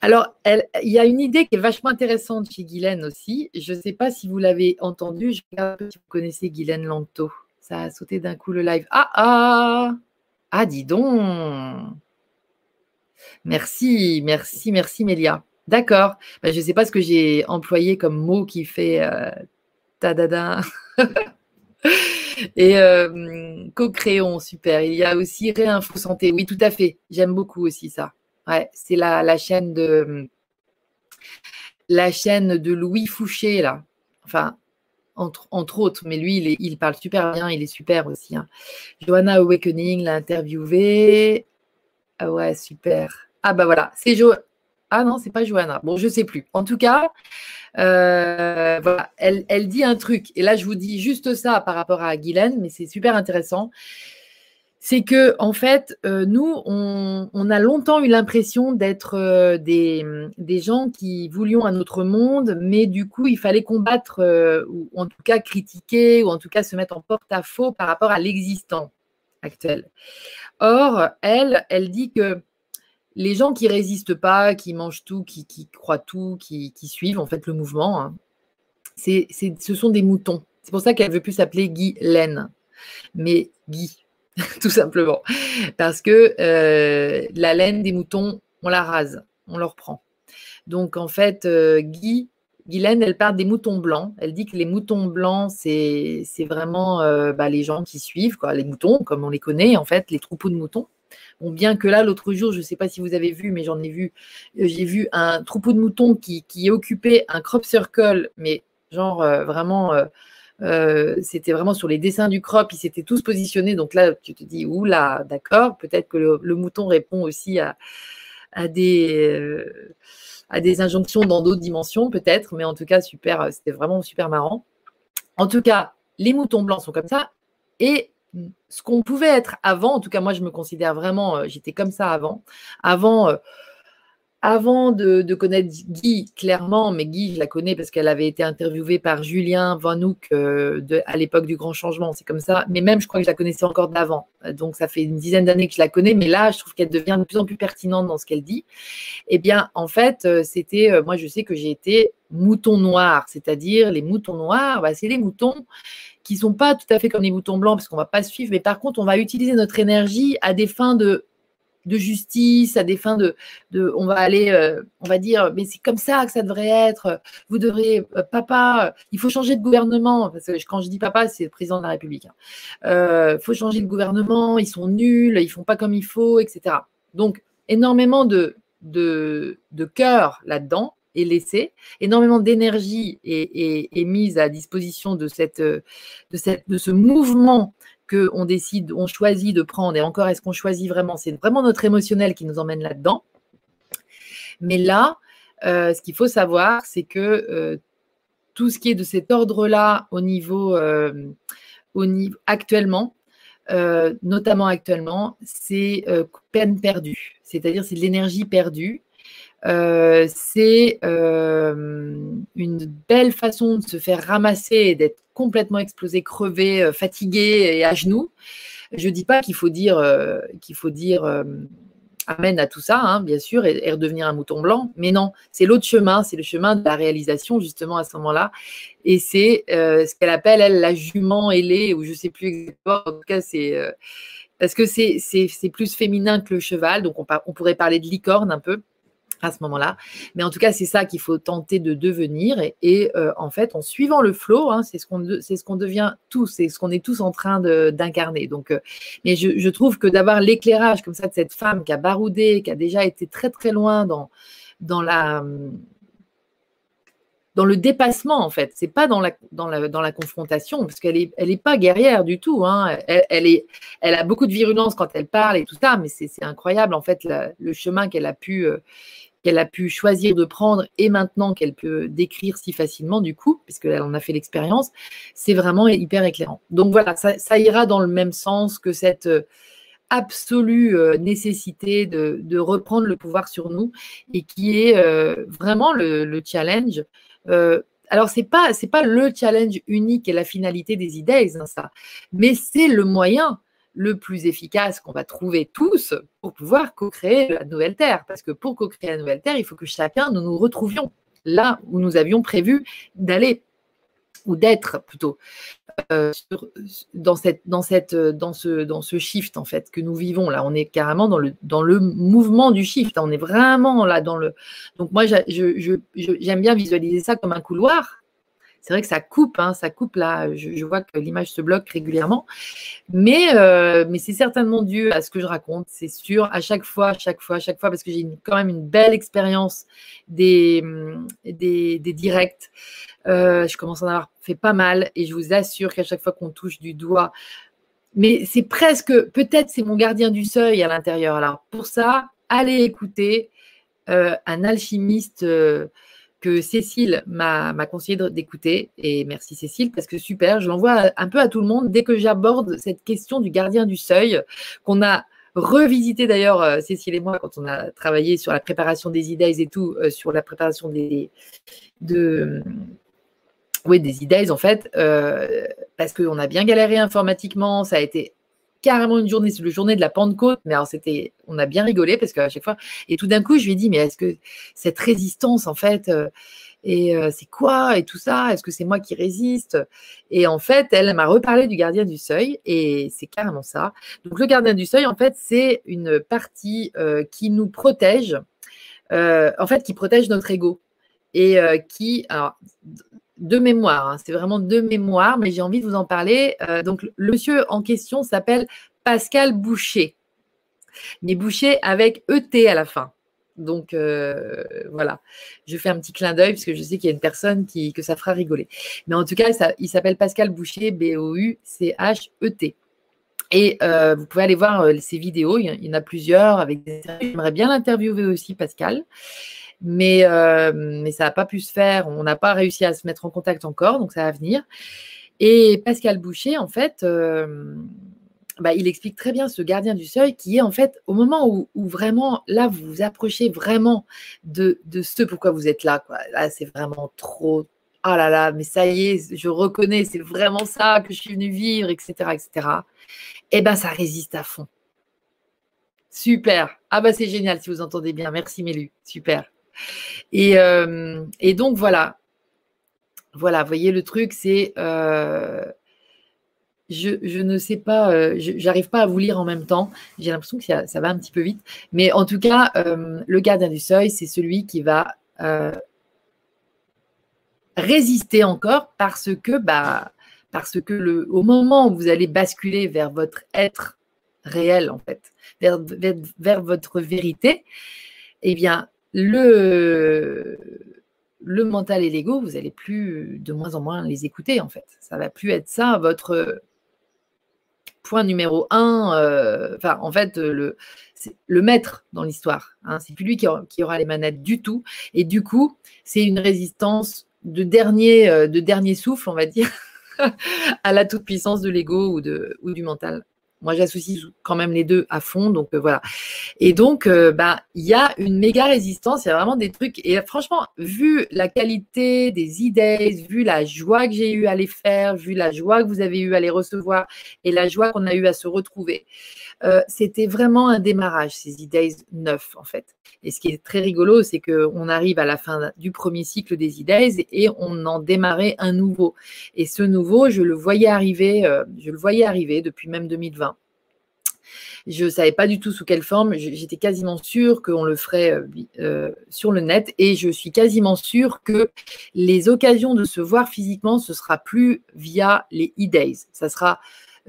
Alors, il y a une idée qui est vachement intéressante chez Guylaine aussi. Je ne sais pas si vous l'avez entendu. Je sais si vous connaissez Guylaine Lanto. Ça a sauté d'un coup le live. Ah ah Ah, dis donc Merci, merci, merci Mélia. D'accord. Ben, je ne sais pas ce que j'ai employé comme mot qui fait euh, tadada. Et euh, co-créons, super. Il y a aussi Réinfo Santé. Oui, tout à fait. J'aime beaucoup aussi ça. C'est la, la, chaîne de la chaîne de Louis Fouché, là. Enfin, entre, autres, mais lui, il, parle super bien, il est super aussi. Hein. Johanna Awakening l'a interviewé. Ah ouais, super. Ah bah voilà, c'est Jo. Ah non, c'est pas Johanna. Bon, je sais plus. En tout cas, euh, elle, elle, dit un truc. Et là, je vous dis juste ça par rapport à Guylaine, mais c'est super intéressant. C'est que, en fait, euh, nous, on, a longtemps eu l'impression d'être euh, des, gens qui voulions un autre monde, mais du coup, il fallait combattre, ou en tout cas critiquer, ou en tout cas se mettre en porte-à-faux par rapport à l'existant actuel. Or, elle, elle dit que les gens qui résistent pas, qui mangent tout, qui, croient tout, qui, suivent en fait le mouvement, hein, ce sont des moutons. C'est pour ça qu'elle veut plus s'appeler Guy Laine, mais Guy, tout simplement. Parce que euh, la laine des moutons, on la rase, on leur prend. Donc en fait, euh, Guy, Guylaine, elle parle des moutons blancs. Elle dit que les moutons blancs, c'est, vraiment euh, bah, les gens qui suivent, quoi, les moutons, comme on les connaît, en fait, les troupeaux de moutons. Bon, bien que là, l'autre jour, je ne sais pas si vous avez vu, mais j'en ai vu, j'ai vu un troupeau de moutons qui, qui occupait un crop circle, mais genre vraiment, euh, c'était vraiment sur les dessins du crop, ils s'étaient tous positionnés. Donc là, tu te dis, oula, d'accord, peut-être que le, mouton répond aussi à, à des, injonctions dans d'autres dimensions, peut-être, mais en tout cas, super, c'était vraiment super marrant. En tout cas, les moutons blancs sont comme ça. Et ce qu'on pouvait être avant, en tout cas moi je me considère vraiment, euh, j'étais comme ça avant. Avant, euh, avant de, connaître Guy, clairement, mais Guy, je la connais parce qu'elle avait été interviewée par Julien Van Hoek euh, à l'époque du Grand Changement, c'est comme ça. Mais même, je crois que je la connaissais encore d'avant. Donc, ça fait une dizaine d'années que je la connais, mais là, je trouve qu'elle devient de plus en plus pertinente dans ce qu'elle dit. Eh bien, en fait, euh, c'était, euh, moi, je sais que j'ai été mouton noir, c'est-à-dire les moutons noirs, bah, c'est les moutons qui sont pas tout à fait comme les moutons blancs parce qu'on va pas suivre, mais par contre, on va utiliser notre énergie à des fins de de justice, à des fins de, de on va aller, euh, on va dire, mais c'est comme ça que ça devrait être. Vous devrez, euh, papa, il faut changer de gouvernement. Parce que quand je dis papa, c'est le président de la République. Il hein. euh, faut changer de gouvernement. Ils sont nuls, ils font pas comme il faut, etc. Donc énormément de de, de cœur là-dedans est laissé, énormément d'énergie est, est, mise à disposition de cette de cette de ce mouvement qu'on décide, on choisit de prendre, et encore est-ce qu'on choisit vraiment? C'est vraiment notre émotionnel qui nous emmène là-dedans. Mais là, euh, ce qu'il faut savoir, c'est que euh, tout ce qui est de cet ordre-là au niveau, euh, au niveau actuellement, notamment actuellement, c'est peine perdue. C'est-à-dire c'est de l'énergie perdue. C'est une belle façon de se faire ramasser et d'être complètement explosé, crevé, euh, fatigué et à genoux. Je ne dis pas qu'il faut dire, euh, qu'il faut dire euh, amen à tout ça, hein, bien sûr, et, redevenir un mouton blanc. Mais non, c'est l'autre chemin, c'est le chemin de la réalisation, justement, à ce moment-là. Et c'est ce qu'elle appelle, elle, la jument ailée, ou je ne sais plus exactement. En tout cas, c'est. parce que c'est plus féminin que le cheval, donc on, on pourrait parler de licorne un peu à ce moment-là. Mais en tout cas, c'est ça qu'il faut tenter de devenir. Et, euh, en fait, en suivant le flow, hein, c'est ce qu'on ce qu'on devient tous, c'est ce qu'on est tous en train d'incarner. Donc, euh, mais je, trouve que d'avoir l'éclairage comme ça de cette femme qui a baroudé, qui a déjà été très très loin dans dans la dans le dépassement en fait. C'est pas dans la, dans la, dans la confrontation parce qu'elle est, elle pas guerrière du tout. Hein. Elle, elle, est, elle a beaucoup de virulence quand elle parle et tout ça, mais c'est incroyable en fait le chemin qu'elle a pu, euh, qu'elle a pu choisir de prendre et maintenant qu'elle peut décrire si facilement du coup, puisqu'elle en a fait l'expérience, c'est vraiment hyper éclairant. Donc voilà, ça, ira dans le même sens que cette euh, absolue euh, nécessité de, reprendre le pouvoir sur nous et qui est euh, vraiment le, challenge. alors pas c'est pas le challenge unique et la finalité des idées, hein, ça, mais c'est le moyen le plus efficace qu'on va trouver tous pour pouvoir co-créer la nouvelle Terre. Parce que pour co-créer la nouvelle Terre, il faut que chacun nous nous retrouvions là où nous avions prévu d'aller ou d'être plutôt euh, dans ce shift en fait que nous vivons là on est carrément dans le dans le mouvement du shift on est vraiment là dans le donc moi j'aime bien visualiser ça comme un couloir c'est vrai que ça coupe, hein, ça coupe là. Je, vois que l'image se bloque régulièrement. Mais, euh, mais c'est certainement dû à ce que je raconte, c'est sûr. À chaque fois, chaque fois, chaque fois, parce que j'ai quand même une belle expérience des, des, directs. Euh, je commence à en avoir fait pas mal et je vous assure qu'à chaque fois qu'on touche du doigt, mais c'est presque, peut-être c'est mon gardien du seuil à l'intérieur. Alors pour ça, allez écouter euh, un alchimiste que Cécile m'a conseillé d'écouter. Et merci Cécile, parce que super, je l'envoie un peu à tout le monde dès que j'aborde cette question du gardien du seuil, qu'on a revisité d'ailleurs, euh, Cécile et moi, quand on a travaillé sur la préparation des idées et tout, euh, sur la préparation des, de, des idées en fait, euh, parce qu'on a bien galéré informatiquement, ça a été carrément une journée, c'est le journée de la Pentecôte, mais alors c'était, on a bien rigolé parce qu'à chaque fois, et tout d'un coup, je lui ai dit, mais est-ce que cette résistance, en fait, euh, et euh, c'est quoi et tout ça? Est-ce que c'est moi qui résiste? Et en fait, elle m'a reparlé du gardien du seuil et c'est carrément ça. Donc le gardien du seuil, en fait, c'est une partie euh, qui nous protège, en fait, qui protège notre ego. Et qui, de mémoire, hein. c'est vraiment de mémoire, mais j'ai envie de vous en parler. Euh, donc, le monsieur en question s'appelle Pascal Boucher, mais Boucher avec ET à la fin. Donc euh, voilà, je fais un petit clin d'œil parce que je sais qu'il y a une personne qui, que ça fera rigoler. Mais en tout cas, il s'appelle Pascal Boucher, B-O-U-C-H-E-T. Et euh, vous pouvez aller voir ses vidéos, il y en a plusieurs. Avec J'aimerais bien l'interviewer aussi, Pascal mais, euh, mais ça n'a pas pu se faire. On n'a pas réussi à se mettre en contact encore, donc ça va venir. Et Pascal Boucher, en fait, euh, bah, il explique très bien ce gardien du seuil qui est en fait au moment où, vraiment, là, vous vous approchez vraiment de, ce pourquoi vous êtes là. Là, c'est vraiment trop. Ah là là, mais ça y est, je reconnais, c'est vraiment ça que je suis venue vivre, etc. etc. Et eh ben, ça résiste à fond. Super. Ah bah c'est génial si vous entendez bien. Merci Mélu. Super. Et, euh, et donc voilà. Voilà, voyez le truc, c'est euh, je, ne sais pas, euh, j'arrive pas à vous lire en même temps. J'ai l'impression que ça, va un petit peu vite. Mais en tout cas, euh, le gardien du seuil, c'est celui qui va résister encore parce que, bah, parce que au moment où vous allez basculer vers votre être réel, en fait, vers, vers, votre vérité, eh bien, le, mental et l'ego, vous allez plus de moins en moins les écouter en fait. Ça va plus être ça votre point numéro un, euh, en fait, le, le maître dans l'histoire. Hein, c'est plus lui qui aura, les manettes du tout. Et du coup, c'est une résistance de dernier, euh, de dernier souffle, on va dire, à la toute-puissance de l'ego ou, ou du mental. Moi, j'associe quand même les deux à fond, donc euh, voilà. Et donc, euh, bah, il y a une méga résistance. Il y a vraiment des trucs. Et franchement, vu la qualité des idées, vu la joie que j'ai eu à les faire, vu la joie que vous avez eu à les recevoir et la joie qu'on a eu à se retrouver, euh, c'était vraiment un démarrage ces idées neufs en fait. Et ce qui est très rigolo, c'est qu'on arrive à la fin du premier cycle des idées et on en démarrait un nouveau. Et ce nouveau, je le voyais arriver, je le voyais arriver depuis même 2020. Je ne savais pas du tout sous quelle forme. J'étais quasiment sûre qu'on le ferait euh, euh, sur le net et je suis quasiment sûre que les occasions de se voir physiquement, ce sera plus via les e-days. Ça sera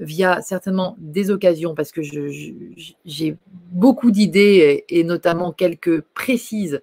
via certainement des occasions parce que j'ai beaucoup d'idées et, notamment quelques précises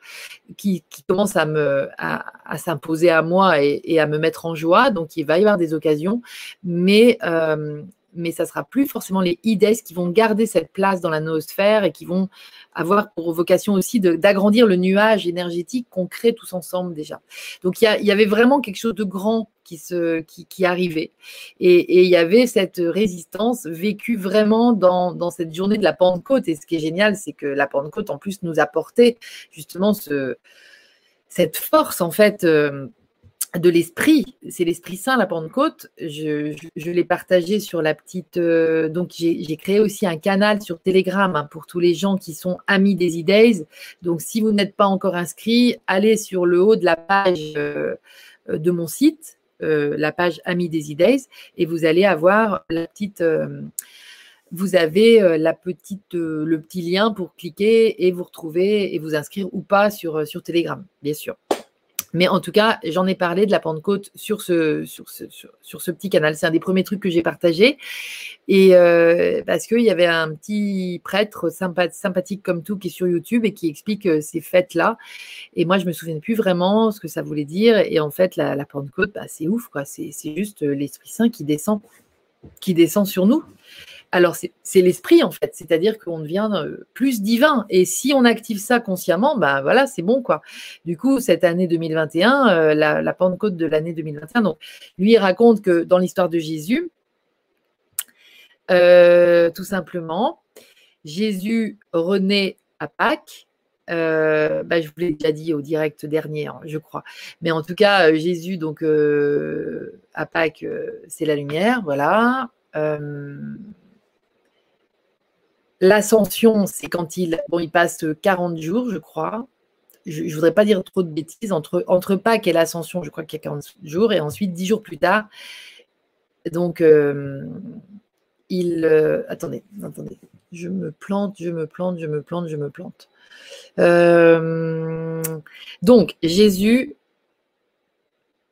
qui, commencent à s'imposer à moi et, à me mettre en joie. Donc il va y avoir des occasions, mais euh, mais ça sera plus forcément les IDES qui vont garder cette place dans la noosphère et qui vont avoir pour vocation aussi d'agrandir le nuage énergétique qu'on crée tous ensemble déjà. Donc il y, avait vraiment quelque chose de grand qui, se, qui, arrivait. Et, il y avait cette résistance vécue vraiment dans, cette journée de la Pentecôte. Et ce qui est génial, c'est que la Pentecôte, en plus, nous apportait justement ce, cette force, en fait. Euh, de l'esprit, c'est l'Esprit Saint, la Pentecôte. Je, l'ai partagé sur la petite. Euh, donc, j'ai créé aussi un canal sur Telegram hein, pour tous les gens qui sont amis des e-days. Donc, si vous n'êtes pas encore inscrit, allez sur le haut de la page euh, de mon site, euh, la page Amis des e-days, et vous allez avoir la petite. vous avez la petite, le petit lien pour cliquer et vous retrouver et vous inscrire ou pas sur, sur Telegram, bien sûr. Mais en tout cas, j'en ai parlé de la Pentecôte sur ce, sur ce, sur, ce petit canal. C'est un des premiers trucs que j'ai partagé. Et euh, parce qu'il y avait un petit prêtre sympathique comme tout qui est sur YouTube et qui explique euh, ces fêtes-là. Et moi, je me souviens plus vraiment ce que ça voulait dire. Et en fait, la, Pentecôte, bah, c'est ouf. C'est juste euh, l'Esprit Saint qui descend, qui descend sur nous. Alors, c'est l'esprit, en fait, c'est-à-dire qu'on devient euh, plus divin. Et si on active ça consciemment, ben voilà, c'est bon, quoi. Du coup, cette année 2021, euh, la, Pentecôte de l'année 2021, donc, lui, raconte que dans l'histoire de Jésus, euh, tout simplement, Jésus renaît à Pâques. Bah, je vous l'ai déjà dit au direct dernier, hein, je crois. Mais en tout cas, Jésus, donc, à Pâques, c'est la lumière, voilà. L'ascension, c'est quand il, bon, passe 40 jours, je crois. Je ne voudrais pas dire trop de bêtises. Entre, Pâques et l'ascension, je crois qu'il y a 40 jours. Et ensuite, 10 jours plus tard, donc, euh, il. Euh, attendez, attendez. Je me plante, je me plante, je me plante, je me plante. Euh, donc, Jésus.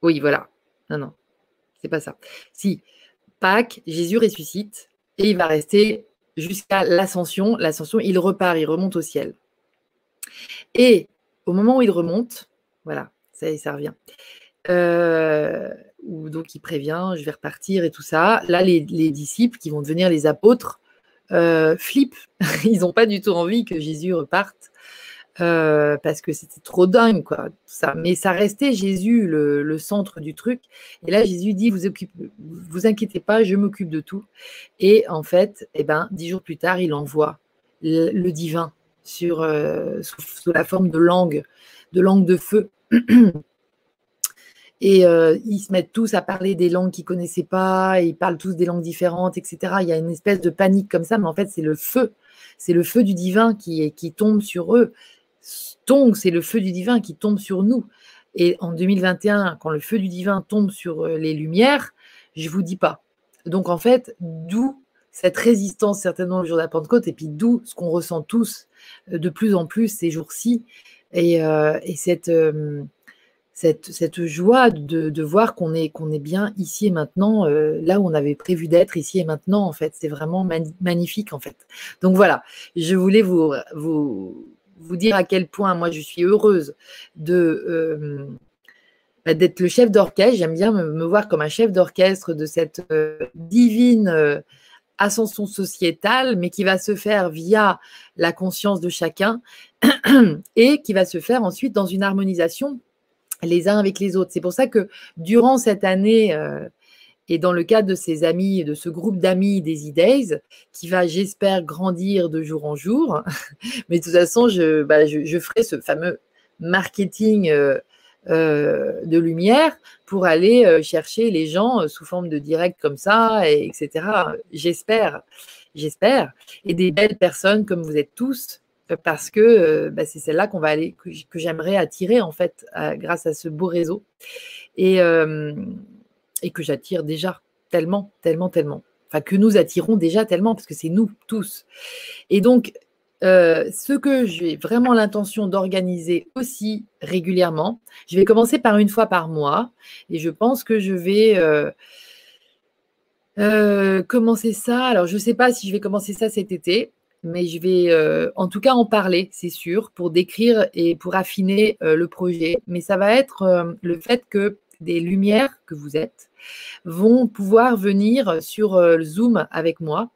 Oui, voilà. Non, non, c'est pas ça. Si, Pâques, Jésus ressuscite et il va rester jusqu'à l'ascension. L'ascension, il repart, il remonte au ciel. Et au moment où il remonte, voilà, ça ça revient. Euh, donc il prévient, je vais repartir et tout ça. Là, les, disciples qui vont devenir les apôtres euh, flippent. Ils n'ont pas du tout envie que Jésus reparte. Euh, parce que c'était trop dingue, quoi. Mais ça restait Jésus le, centre du truc. Et là, Jésus dit vous, vous inquiétez pas, je m'occupe de tout. Et en fait, eh ben, dix jours plus tard, il envoie le, divin sur, euh, sous, la forme de langue, de langue de feu. Et euh, ils se mettent tous à parler des langues qu'ils connaissaient pas, ils parlent tous des langues différentes, etc. Il y a une espèce de panique comme ça, mais en fait, c'est le feu. C'est le feu du divin qui tombe sur eux. Donc, c'est le feu du divin qui tombe sur nous. Et en 2021, quand le feu du divin tombe sur euh, les lumières, je vous dis pas. Donc, en fait, d'où cette résistance certainement le jour de la Pentecôte, et puis d'où ce qu'on ressent tous euh, de plus en plus ces jours-ci, et, et cette cette, joie de, voir qu'on est, qu'on est bien ici et maintenant, euh, là où on avait prévu d'être ici et maintenant, en fait. C'est vraiment magnifique, en fait. Donc voilà, je voulais vous, vous, vous dire à quel point moi je suis heureuse. Euh, bah, d'être le chef d'orchestre, j'aime bien me, voir comme un chef d'orchestre de cette euh, divine ascension sociétale, mais qui va se faire via la conscience de chacun et qui va se faire ensuite dans une harmonisation les uns avec les autres. C'est pour ça que durant cette année, euh, et dans le cadre de ces amis, de ce groupe d'amis des E-Days, qui va, j'espère, grandir de jour en jour, mais de toute façon, je, bah, je, ferai ce fameux marketing euh, euh, de lumière pour aller chercher les gens sous forme de direct comme ça, et, etc. J'espère, j'espère. Et des belles personnes comme vous êtes tous, parce que euh, bah, c'est celle-là qu'on va aller, que, j'aimerais attirer en fait grâce à ce beau réseau et, euh, et que j'attire déjà tellement, tellement, tellement. Enfin, que nous attirons déjà tellement parce que c'est nous tous. Et donc, euh, ce que j'ai vraiment l'intention d'organiser aussi régulièrement, je vais commencer par une fois par mois et je pense que je vais commencer ça. Alors, je ne sais pas si je vais commencer ça cet été, mais je vais euh, en tout cas en parler, c'est sûr, pour décrire et pour affiner euh, le projet. Mais ça va être euh, le fait que des lumières que vous êtes vont pouvoir venir sur Zoom avec moi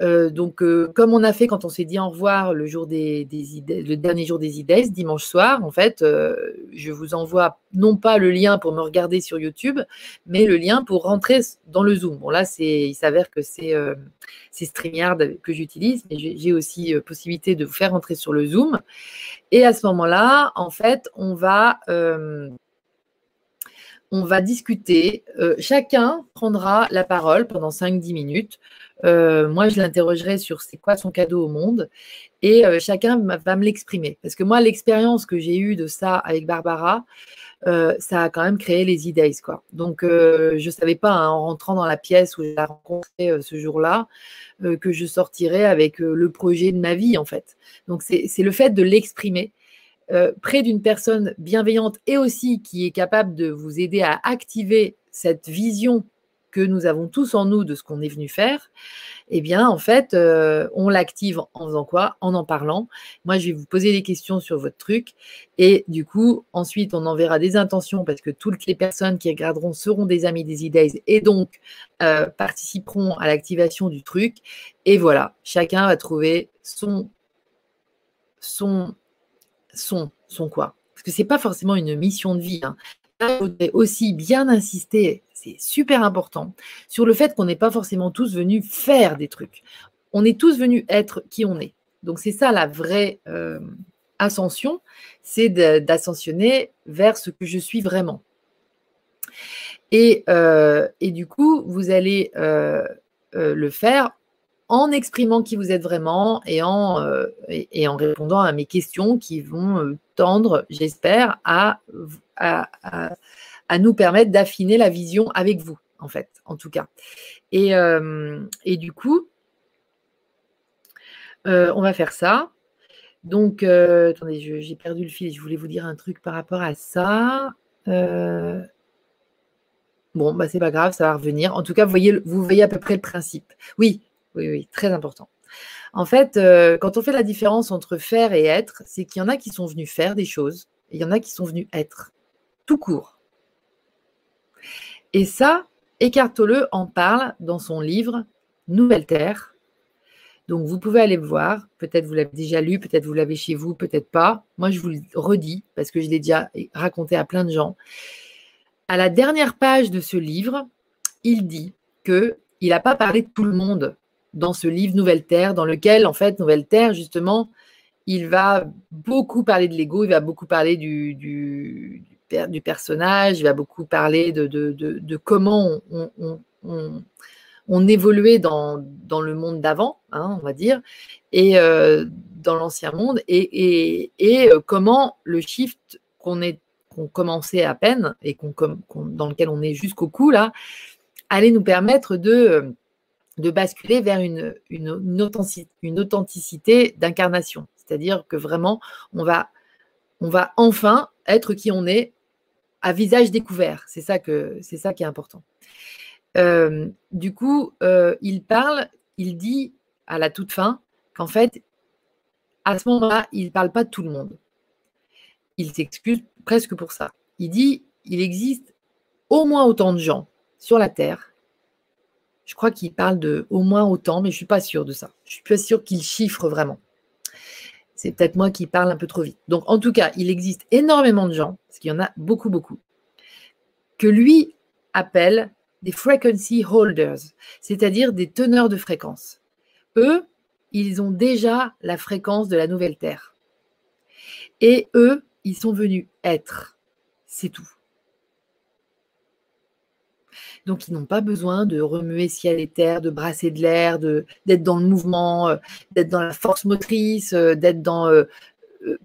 euh, donc, euh, comme on a fait quand on s'est dit au revoir le, le dernier jour des idées, dimanche soir, en fait, euh, je vous envoie non pas le lien pour me regarder sur YouTube, mais le lien pour rentrer dans le Zoom. Bon, là, il s'avère que c'est StreamYard que j'utilise, mais j'ai aussi possibilité de vous faire rentrer sur le Zoom. Et à ce moment-là, en fait, on va on va discuter. chacun prendra la parole pendant 5-10 minutes euh, moi, je l'interrogerai sur c'est quoi son cadeau au monde et euh, chacun va me l'exprimer. Parce que moi, l'expérience que j'ai eue de ça avec Barbara, euh, ça a quand même créé les e Quoi. Donc, je ne savais pas, hein, en rentrant dans la pièce où je l'ai rencontré ce jour-là, que je sortirais avec le projet de ma vie, en fait. Donc, c'est le fait de l'exprimer. Près d'une personne bienveillante et aussi qui est capable de vous aider à activer cette vision que nous avons tous en nous de ce qu'on est venu faire, eh bien, en fait, euh, on l'active en faisant quoi? En en parlant. Moi, je vais vous poser des questions sur votre truc. Et du coup, ensuite, on enverra des intentions parce que toutes les personnes qui regarderont seront des amis des idées et donc euh, participeront à l'activation du truc. Et voilà, chacun va trouver son, son, son quoi? Parce que c'est pas forcément une mission de vie. Hein. voudrais aussi bien insister c'est super important, sur le fait qu'on n'est pas forcément tous venus faire des trucs. On est tous venus être qui on est. Donc c'est ça la vraie euh, ascension, c'est d'ascensionner vers ce que je suis vraiment. Et, euh, du coup, vous allez euh, le faire en exprimant qui vous êtes vraiment et en, en répondant à mes questions qui vont tendre, j'espère, à, nous permettre d'affiner la vision avec vous, en fait, en tout cas. Et, euh, du coup, euh, on va faire ça. Donc, euh, attendez, j'ai perdu le fil. Je voulais vous dire un truc par rapport à ça. bon, bah, c'est pas grave, ça va revenir. En tout cas, vous voyez à peu près le principe. Oui, oui, oui, très important. En fait, quand on fait la différence entre faire et être, c'est qu'il y en a qui sont venus faire des choses et il y en a qui sont venus être, tout court. Et ça, Eckhart Tolle en parle dans son livre Nouvelle Terre. Donc, vous pouvez aller voir. Peut-être vous l'avez déjà lu, peut-être vous l'avez chez vous, peut-être pas. Moi, je vous le redis parce que je l'ai déjà raconté à plein de gens. À la dernière page de ce livre, il dit que il n'a pas parlé de tout le monde dans ce livre Nouvelle Terre, dans lequel, en fait, Nouvelle Terre, justement, il va beaucoup parler de l'ego, il va beaucoup parler du, du, personnage, il va beaucoup parler de, de, de, comment on, on, évoluait dans, dans, le monde d'avant, hein, on va dire, et euh, dans l'ancien monde, et, et, et, euh, comment le shift qu'on commençait à peine et dans lequel on est jusqu'au cou là, allait nous permettre de, de basculer vers une, authenticité d'incarnation. C'est-à-dire que vraiment, on va, enfin être qui on est à visage découvert. C'est ça, que, c'est ça qui est important. Euh, du coup, euh, il parle, il dit à la toute fin qu'en fait, à ce moment-là, il ne parle pas de tout le monde. Il s'excuse presque pour ça. Il dit, il existe au moins autant de gens sur la Terre. Je crois qu'il parle de au moins autant, mais je ne suis pas sûre de ça. Je ne suis pas sûre qu'il chiffre vraiment. C'est peut-être moi qui parle un peu trop vite. Donc, en tout cas, il existe énormément de gens, parce qu'il y en a beaucoup, beaucoup, que lui appelle des frequency holders, c'est-à-dire des teneurs de fréquence. Eux, ils ont déjà la fréquence de la nouvelle Terre. Et eux, ils sont venus être. C'est tout. Donc, ils n'ont pas besoin de remuer ciel et terre, de brasser de l'air, d'être dans le mouvement, euh, d'être dans la force motrice, euh, d'être dans euh,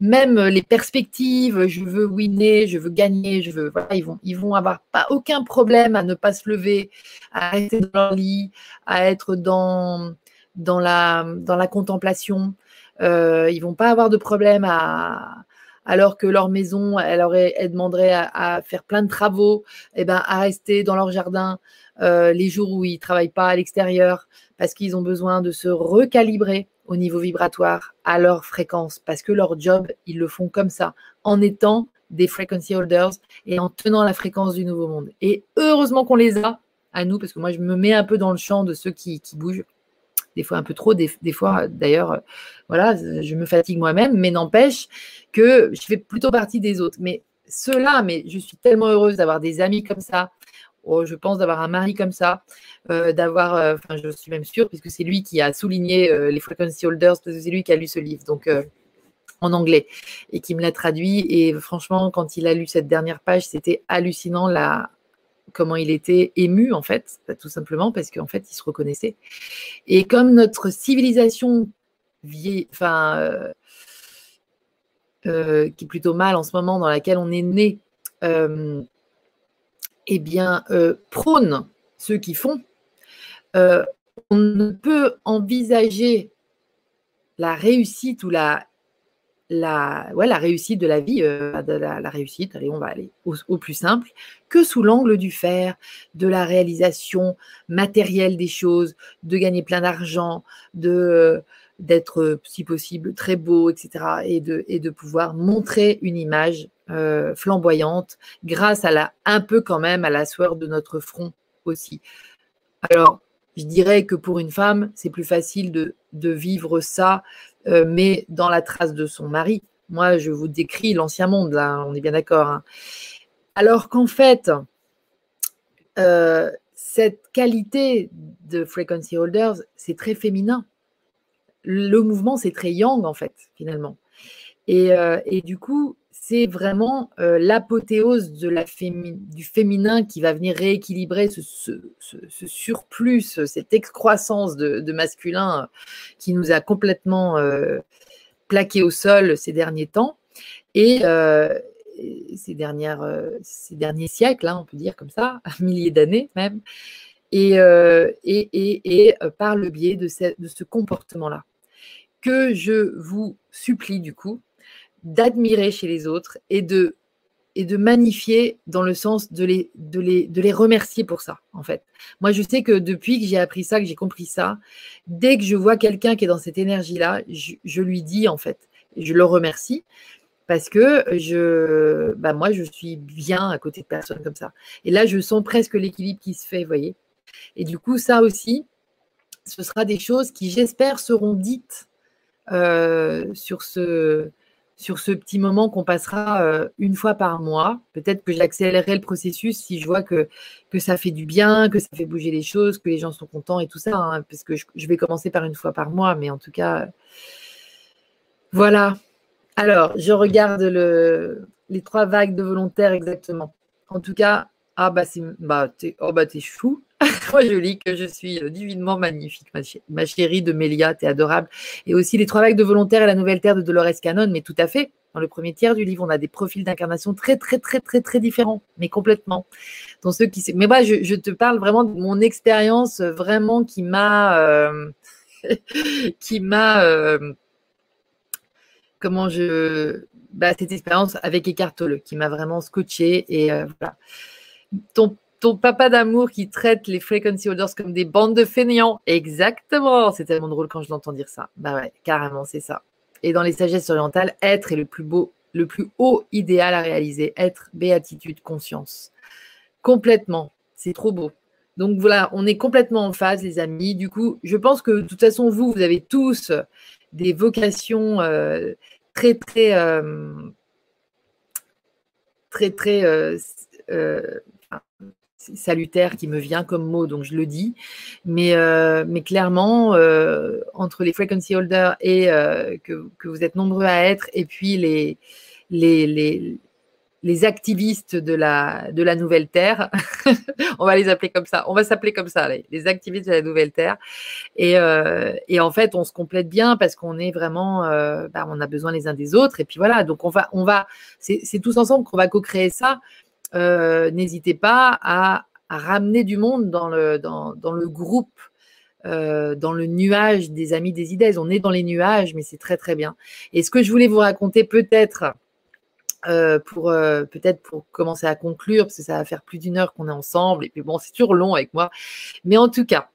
même les perspectives. Je veux winner, je veux gagner, je veux. Voilà, ils vont, ils vont avoir pas aucun problème à ne pas se lever, à rester dans leur lit, à être dans dans la dans la contemplation. Ils vont pas avoir de problème à alors que leur maison, elle, aurait, elle demanderait à, faire plein de travaux, et eh ben, à rester dans leur jardin euh, les jours où ils ne travaillent pas à l'extérieur, parce qu'ils ont besoin de se recalibrer au niveau vibratoire à leur fréquence, parce que leur job, ils le font comme ça, en étant des frequency holders et en tenant la fréquence du nouveau monde. Et heureusement qu'on les a à nous, parce que moi, je me mets un peu dans le champ de ceux qui, qui bougent des fois un peu trop, des, fois d'ailleurs, voilà, je me fatigue moi-même, mais n'empêche que je fais plutôt partie des autres. Mais ceux-là, mais je suis tellement heureuse d'avoir des amis comme ça. Oh, je pense d'avoir un mari comme ça, euh, d'avoir, euh, enfin, je suis même sûre, puisque c'est lui qui a souligné euh, les frequency holders, parce que c'est lui qui a lu ce livre, donc en anglais, et qui me l'a traduit. Et franchement, quand il a lu cette dernière page, c'était hallucinant la, comment il était ému en fait, tout simplement parce qu'en fait il se reconnaissait. Et comme notre civilisation vieille, enfin, euh, euh, qui est plutôt mal en ce moment, dans laquelle on est né, euh, eh bien, prône ceux qui font, on ne peut envisager la réussite ou la la, réussite de la vie, euh, de la, réussite, allez, on va aller au, plus simple, que sous l'angle du faire, de la réalisation matérielle des choses, de gagner plein d'argent, de d'être, si possible, très beau, etc. Et de, et de pouvoir montrer une image euh, flamboyante grâce à la, un peu quand même à la sueur de notre front aussi. Alors, je dirais que pour une femme, c'est plus facile de, vivre ça euh, mais dans la trace de son mari. Moi, je vous décris l'ancien monde, là, on est bien d'accord. Hein. Alors qu'en fait, euh, cette qualité de frequency holders, c'est très féminin. Le mouvement, c'est très yang, en fait, finalement. Et, euh, et du coup, c'est vraiment euh, l'apothéose du féminin qui va venir rééquilibrer ce, surplus, cette excroissance de, masculin qui nous a complètement euh, plaqué au sol ces derniers temps. Et euh, ces, derniers siècles, hein, on peut dire comme ça, milliers d'années même, et, par le biais de ce comportement-là que je vous supplie du coup d'admirer chez les autres et de, et de magnifier dans le sens de les, de, les, de les remercier pour ça, en fait. Moi, je sais que depuis que j'ai appris ça, que j'ai compris ça, dès que je vois quelqu'un qui est dans cette énergie-là, je, lui dis, en fait, je le remercie parce que je, bah moi, je suis bien à côté de personnes comme ça. Et là, je sens presque l'équilibre qui se fait, vous voyez. Et du coup, ça aussi, ce sera des choses qui, j'espère, seront dites sur ce, sur ce petit moment qu'on passera euh, une fois par mois. Peut-être que j'accélérerai le processus si je vois que, ça fait du bien, que ça fait bouger les choses, que les gens sont contents et tout ça, hein, parce que je, vais commencer par une fois par mois, mais en tout cas, voilà. Alors, je regarde le, les trois vagues de volontaires exactement. En tout cas, ah bah c'est bah t'es oh bah. Moi je lis que je suis euh, divinement magnifique, ma, chérie de Mélia, t'es adorable. Et aussi les trois vagues de volontaires et la nouvelle terre de Dolores Cannon, mais tout à fait. Dans le premier tiers du livre, on a des profils d'incarnation très très très très très différents, mais complètement. Dans ceux qui mais moi je, te parle vraiment de mon expérience euh, vraiment qui m'a euh, qui m'a comment je bah, cette expérience avec Eckhart Tolle qui m'a vraiment scotché et voilà ton, papa d'amour qui traite les frequency holders comme des bandes de fainéants. Exactement. C'est tellement drôle quand je l'entends dire ça. Bah ouais, carrément, c'est ça. Et dans les sagesses orientales, être est le plus beau, le plus haut idéal à réaliser. Être, béatitude, conscience. Complètement. C'est trop beau. Donc voilà, on est complètement en phase, les amis. Du coup, je pense que de toute façon, vous, vous avez tous des vocations euh, très, très, euh, très, très, euh, salutaire qui me vient comme mot, donc je le dis. Mais, euh, mais clairement, euh, entre les frequency holders et euh, que, que, vous êtes nombreux à être, et puis les, les, les, les activistes de la, de la Nouvelle Terre, on va les appeler comme ça, on va s'appeler comme ça, les, activistes de la Nouvelle Terre. Et, et, en fait, on se complète bien parce qu'on est vraiment, bah, on a besoin les uns des autres. Et puis voilà, donc on va, on va, c'est tous ensemble qu'on va co-créer ça. Euh, n'hésitez pas à, ramener du monde dans le, dans, le groupe, euh, dans le nuage des amis des idées. On est dans les nuages, mais c'est très très bien. Et ce que je voulais vous raconter peut-être, euh, pour peut-être pour commencer à conclure, parce que ça va faire plus d'une heure qu'on est ensemble, et puis bon, c'est toujours long avec moi. Mais en tout cas,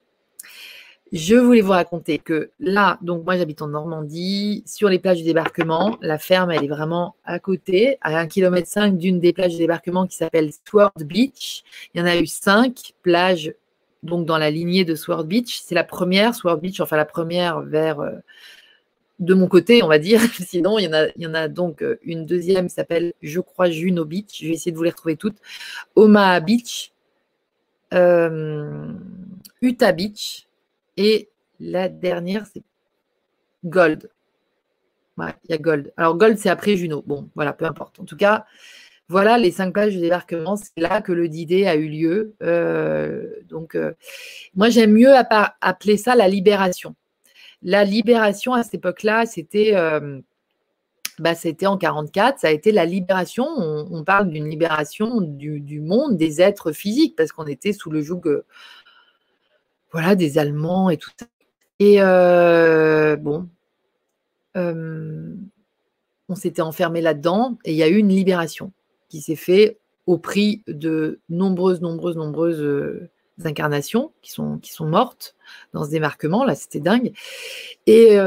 je voulais vous raconter que là, donc moi j'habite en Normandie, sur les plages du débarquement. La ferme, elle est vraiment à côté, à 1,5 km d'une des plages du débarquement qui s'appelle Sword Beach. Il y en a eu cinq plages donc dans la lignée de Sword Beach. C'est la première, Sword Beach, enfin la première vers euh, de mon côté, on va dire. Sinon, il y en a, donc euh, une deuxième qui s'appelle, je crois, Juno Beach. Je vais essayer de vous les retrouver toutes. Omaha Beach, euh, Utah Beach et la dernière, c'est Gold. il y a Gold. Alors, Gold, c'est après Juno. Bon, voilà, peu importe. En tout cas, voilà les cinq pages de débarquement. C'est là que le D-Day a eu lieu. Euh, donc, euh, moi, j'aime mieux appeler ça la libération. La libération à cette époque-là, c'était. Euh, bah, c'était en 44, ça a été la libération. On, parle d'une libération du, du, monde des êtres physiques parce qu'on était sous le joug voilà, des Allemands et tout ça. Et euh, bon, euh, on s'était enfermé là-dedans et il y a eu une libération qui s'est faite au prix de nombreuses, nombreuses, nombreuses euh, incarnations qui sont, qui sont mortes dans ce démarquement. Là, c'était dingue. Et,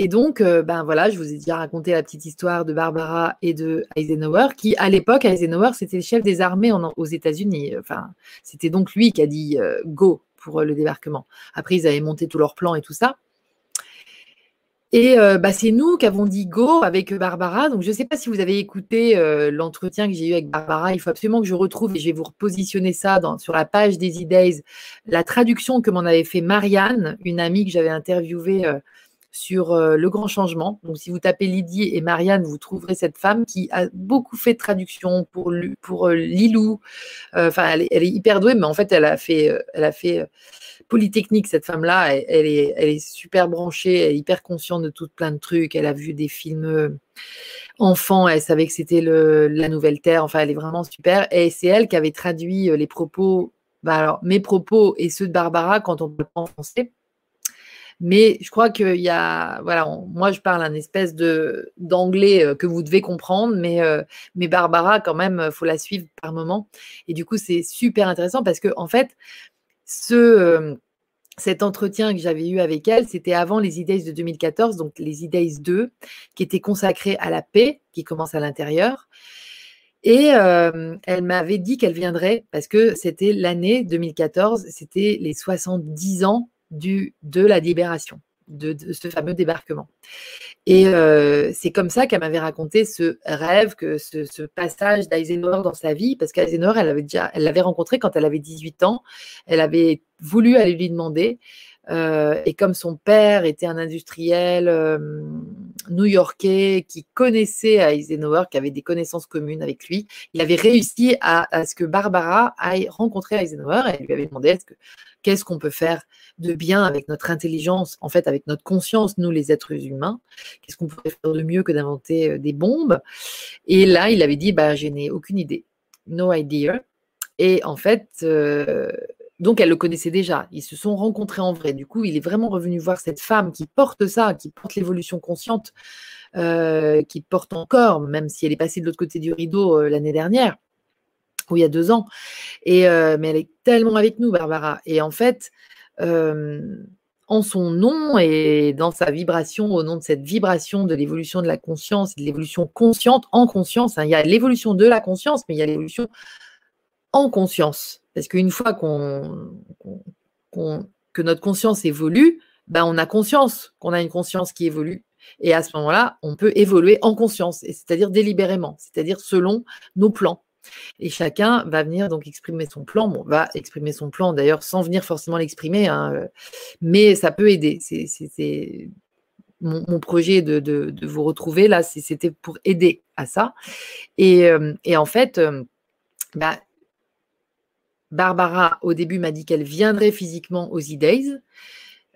et donc, euh, ben voilà, je vous ai déjà raconté la petite histoire de Barbara et de Eisenhower, qui à l'époque, Eisenhower, c'était le chef des armées aux États-Unis. Enfin, c'était donc lui qui a dit euh, go pour euh, le débarquement. Après, ils avaient monté tous leurs plans et tout ça. Et bah, c'est nous qui avons dit go avec Barbara. Donc, je ne sais pas si vous avez écouté l'entretien que j'ai eu avec Barbara. Il faut absolument que je retrouve et je vais vous repositionner ça sur la page des e La traduction que m'en avait fait Marianne, une amie que j'avais interviewée sur euh, le grand changement. Donc, si vous tapez Lydie et Marianne, vous trouverez cette femme qui a beaucoup fait de traduction pour, pour euh, Lilou. Euh, enfin, elle, est hyper douée, mais en fait, elle a fait, Polytechnique, cette femme-là. Elle, est, elle est super branchée, elle est hyper consciente de tout plein de trucs. Elle a vu des films enfants, elle savait que c'était la nouvelle Terre. Enfin, elle est vraiment super. Et c'est elle qui avait traduit les propos, bah, alors, mes propos et ceux de Barbara quand on parle en français. Mais je crois qu'il y a, voilà, moi je parle un espèce de d'anglais euh, que vous devez comprendre, mais, euh, mais Barbara, quand même, faut la suivre par moment. Et du coup, c'est super intéressant parce que, en fait, ce, euh, cet entretien que j'avais eu avec elle, c'était avant les e de 2014, donc les e 2, qui étaient consacrés à la paix, qui commence à l'intérieur. Et elle m'avait dit qu'elle viendrait parce que c'était l'année 2014, c'était les 70 ans du, de la libération, de, ce fameux débarquement. Et c'est comme ça qu'elle m'avait raconté ce rêve, que ce, passage d'Eisenhower dans sa vie, parce qu'Eisenhower, elle l'avait rencontré quand elle avait 18 ans. Elle avait voulu aller lui demander. Et comme son père était un industriel new-yorkais qui connaissait Eisenhower, qui avait des connaissances communes avec lui. Il avait réussi à, ce que Barbara aille rencontrer Eisenhower et elle lui avait demandé qu'est-ce qu'on peut faire de bien avec notre intelligence, en fait avec notre conscience, nous les êtres humains, qu'est-ce qu'on pourrait faire de mieux que d'inventer euh, des bombes? Et là, il avait dit, bah, je n'ai aucune idée, no idea. Et en fait, euh, donc, elle le connaissait déjà. Ils se sont rencontrés en vrai. Du coup, il est vraiment revenu voir cette femme qui porte ça, qui porte l'évolution consciente, euh, qui porte encore, même si elle est passée de l'autre côté du rideau euh, l'année dernière, ou il y a deux ans. Et, euh, mais elle est tellement avec nous, Barbara. Et en fait, en son nom et dans sa vibration, au nom de cette vibration de l'évolution de la conscience, de l'évolution consciente en conscience, hein, il y a l'évolution de la conscience, mais il y a l'évolution en conscience. Parce qu'une fois qu'on, que notre conscience évolue, ben on a conscience qu'on a une conscience qui évolue. Et à ce moment-là, on peut évoluer en conscience, c'est-à-dire délibérément, c'est-à-dire selon nos plans. Et chacun va venir donc exprimer son plan. Bon, va exprimer son plan d'ailleurs sans venir forcément l'exprimer, hein, euh, mais ça peut aider. C'est mon, projet de, vous retrouver là, c'était pour aider à ça. Et, euh, en fait, bah, Barbara, au début, m'a dit qu'elle viendrait physiquement aux E-Days,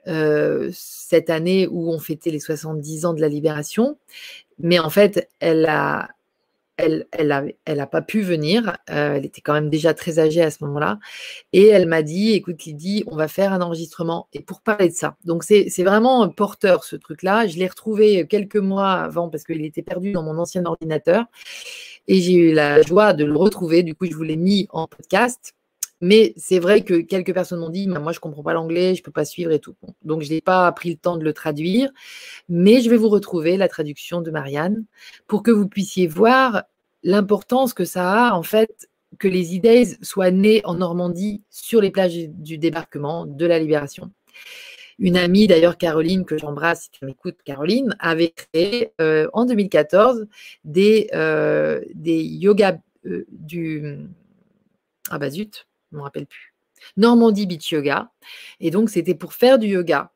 euh, cette année où on fêtait les 70 ans de la libération. Mais en fait, elle a, elle, elle, elle a pas pu venir. Euh, elle était quand même déjà très âgée à ce moment-là. Et elle m'a dit, écoute Lydie, on va faire un enregistrement. Et pour parler de ça. Donc c'est vraiment porteur ce truc-là. Je l'ai retrouvé quelques mois avant parce qu'il était perdu dans mon ancien ordinateur. Et j'ai eu la joie de le retrouver. Du coup, je vous l'ai mis en podcast. Mais c'est vrai que quelques personnes m'ont dit, moi je ne comprends pas l'anglais, je ne peux pas suivre et tout. Donc je n'ai pas pris le temps de le traduire, mais je vais vous retrouver la traduction de Marianne pour que vous puissiez voir l'importance que ça a en fait que les idées soient nées en Normandie sur les plages du débarquement de la libération. Une amie, d'ailleurs Caroline, que j'embrasse si tu m'écoutes, Caroline, avait créé euh, en 2014 des, euh, des yoga euh, du... Ah bah zut, je ne me rappelle plus. Normandie Beach Yoga. Et donc, c'était pour faire du yoga.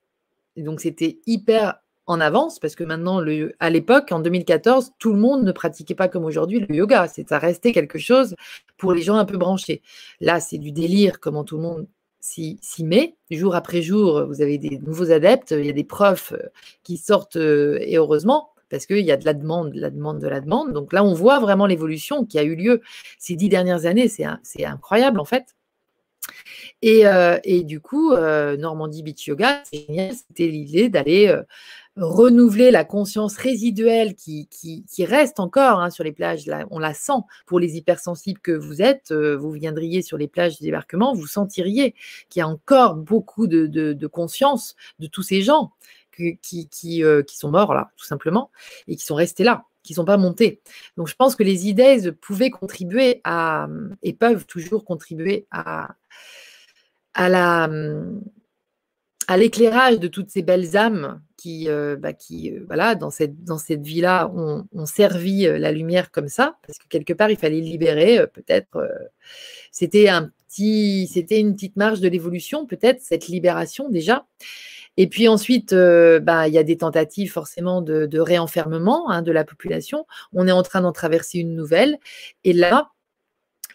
Et donc, c'était hyper en avance parce que maintenant, le, à l'époque, en 2014, tout le monde ne pratiquait pas comme aujourd'hui le yoga. C'est, ça restait quelque chose pour les gens un peu branchés. Là, c'est du délire, comment tout le monde s'y, met. Jour après jour, vous avez des nouveaux adeptes, il y a des profs euh, qui sortent, euh, et heureusement, parce qu'il y a de la demande, de la demande, de la demande. Donc là, on voit vraiment l'évolution qui a eu lieu ces dix dernières années. C'est incroyable, en fait. Euh, et, du coup, euh, Normandie Beach Yoga, c'était l'idée d'aller euh, renouveler la conscience résiduelle qui, reste encore hein, sur les plages. On la sent pour les hypersensibles que vous êtes. vous viendriez sur les plages du débarquement, vous sentiriez qu'il y a encore beaucoup de, conscience de tous ces gens qui, qui, sont morts là, tout simplement, et qui sont restés là qui ne sont pas montés. Donc je pense que les idées pouvaient contribuer à, et peuvent toujours contribuer à, à la à l'éclairage de toutes ces belles âmes qui, euh, bah, qui euh, voilà, dans cette, dans vie-là, ont, servi euh, la lumière comme ça, parce que quelque part, il fallait libérer, peut-être, c'était c'était une petite marge de l'évolution, peut-être, cette libération déjà. Et puis ensuite, bah, il y a des tentatives forcément de, réenfermement hein, de la population. On est en train d'en traverser une nouvelle. Et là,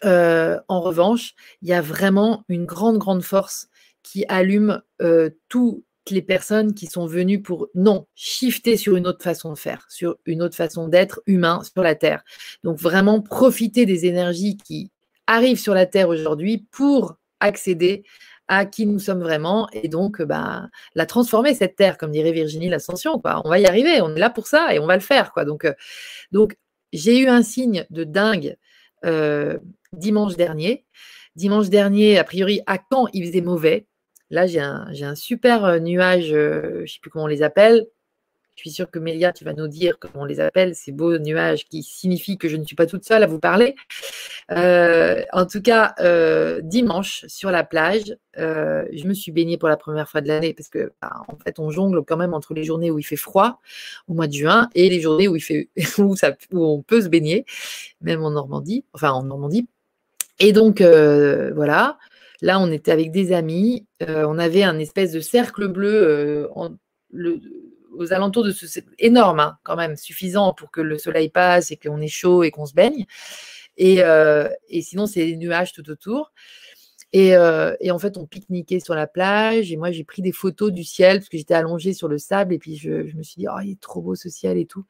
en revanche, il y a vraiment une grande, grande force qui allume toutes les personnes qui sont venues pour, non, shifter sur une autre façon de faire, sur une autre façon d'être humain sur la Terre. Donc vraiment profiter des énergies qui arrivent sur la Terre aujourd'hui pour accéder à qui nous sommes vraiment et donc bah, la transformer cette terre, comme dirait Virginie l'ascension. On va y arriver, on est là pour ça et on va le faire. Quoi. Donc, donc j'ai eu un signe de dingue dimanche dernier. Dimanche dernier, a priori, à Caen, il faisait mauvais? Là, j'ai un, un, super nuage, je ne sais plus comment on les appelle, Je suis sûre que Mélia, tu vas nous dire comment on les appelle, ces beaux nuages qui signifient que je ne suis pas toute seule à vous parler. Euh, en tout cas, euh, dimanche, sur la plage, euh, je me suis baignée pour la première fois de l'année parce que, bah, en fait, on jongle quand même entre les journées où il fait froid, au mois de juin, et les journées où, il fait, où, où on peut se baigner, même en Normandie, enfin en Normandie. Et donc, voilà. Là, on était avec des amis. on avait un espèce de cercle bleu en, le, aux alentours de ce. C'est énorme, hein, quand même, suffisant pour que le soleil passe et qu'on est chaud et qu'on se baigne. Et, euh, et sinon, c'est des nuages tout autour. Et, euh, et, en fait, on pique-niquait sur la plage. Et moi, j'ai pris des photos du ciel parce que j'étais allongée sur le sable. Et puis, je, je me suis dit, oh, il est trop beau ce ciel et tout.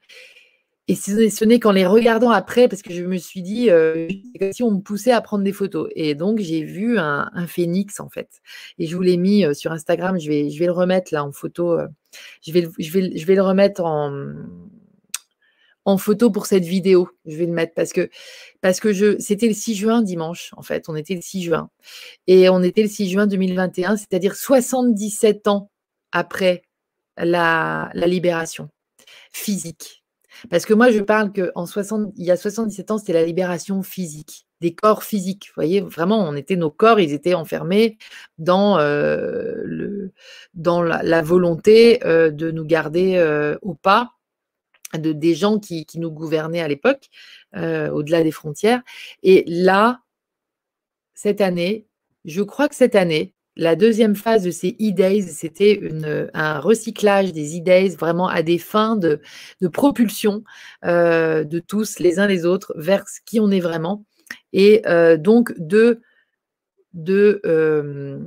Et ce n'est qu'en les regardant après, parce que je me suis dit, euh, si on me poussait à prendre des photos. Et donc, j'ai vu un, phénix, en fait. Et je vous l'ai mis euh, sur Instagram. Je vais, je vais le remettre là en photo. Euh, je, vais, je, vais, je vais le remettre en, en photo pour cette vidéo. Je vais le mettre parce que, parce que je, c'était le 6 juin dimanche, en fait. On était le 6 juin. Et on était le 6 juin 2021, c'est-à-dire 77 ans après la libération physique parce que moi, je parle qu'en 60, il y a 77 ans, c'était la libération physique, des corps physiques. Vous voyez, vraiment, on était nos corps, ils étaient enfermés dans, euh, le, dans la, volonté euh, de nous garder euh, au pas de, des gens qui, qui nous gouvernaient à l'époque, au-delà des frontières. Et là, cette année, je crois que cette année, la deuxième phase de ces e-days, c'était un recyclage des e-days vraiment à des fins de, propulsion euh, de tous les uns les autres vers qui on est vraiment et euh, donc de, de, euh,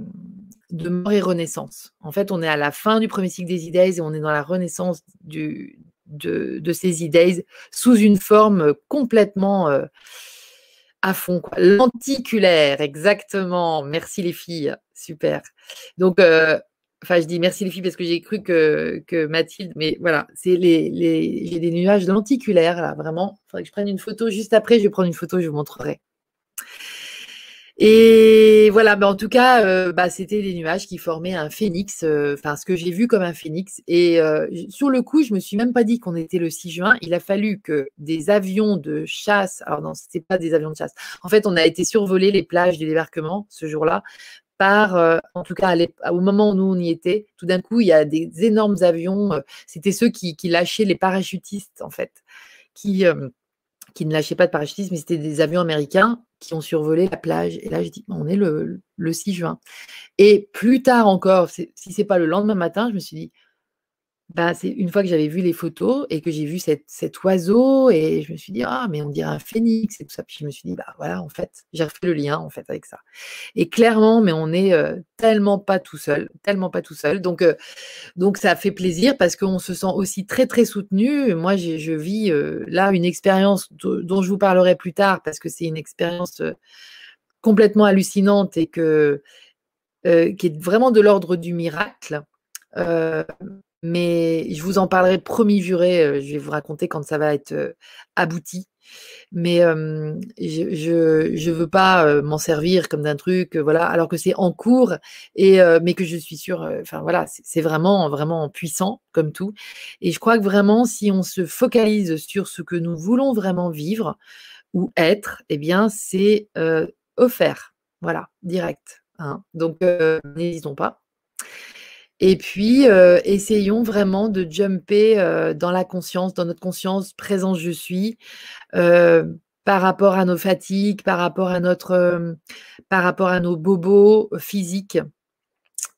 de mort et renaissance. En fait, on est à la fin du premier cycle des e-days et on est dans la renaissance de, de, ces e-days sous une forme complètement à fond. Lenticulaire, exactement. Merci les filles. Super. Donc, euh, enfin, je dis merci les filles parce que j'ai cru que, que, Mathilde, mais voilà, c'est les, les j'ai des nuages lenticulaires là, vraiment. Il faudrait que je prenne une photo juste après. Je vais prendre une photo, je vous montrerai. Et voilà, bah en tout cas, euh, bah, c'était des nuages qui formaient un phénix, euh, enfin ce que j'ai vu comme un phénix. Et euh, sur le coup, je me suis même pas dit qu'on était le 6 juin. Il a fallu que des avions de chasse, alors non, c'était pas des avions de chasse. En fait, on a été survoler les plages du débarquement ce jour-là par, en tout cas au moment où nous on y était, tout d'un coup, il y a des énormes avions. c'était ceux qui, qui, lâchaient les parachutistes en fait, qui qui ne lâchaient pas de parachutisme, mais c'était des avions américains qui ont survolé la plage. Et là, je dis, on est le, le 6 juin. Et plus tard encore, si ce n'est pas le lendemain matin, je me suis dit, bah, c'est une fois que j'avais vu les photos et que j'ai vu cet oiseau et je me suis dit ah mais on dirait un phénix et tout ça. Puis je me suis dit bah voilà en fait j'ai refait le lien en fait avec ça. Et clairement mais on est tellement pas tout seul tellement pas tout seul. Donc donc ça fait plaisir parce qu'on se sent aussi très très soutenu. Moi je vis là une expérience dont je vous parlerai plus tard parce que c'est une expérience complètement hallucinante et que qui est vraiment de l'ordre du miracle mais je vous en parlerai promis juré. Euh, je vais vous raconter quand ça va être euh, abouti. Mais je ne veux pas m'en servir comme d'un truc, voilà, alors que c'est en cours, et, mais que je suis sûre, enfin voilà, c'est vraiment, vraiment puissant comme tout. Et je crois que vraiment, si on se focalise sur ce que nous voulons vraiment vivre ou être, eh bien, c'est offert, voilà, direct. Hein. Donc, n'hésitons pas. Et puis, euh, essayons vraiment de jumper euh, dans la conscience, dans notre conscience, présence je suis, euh, par rapport à nos fatigues, par rapport à notre, par rapport à nos bobos physiques,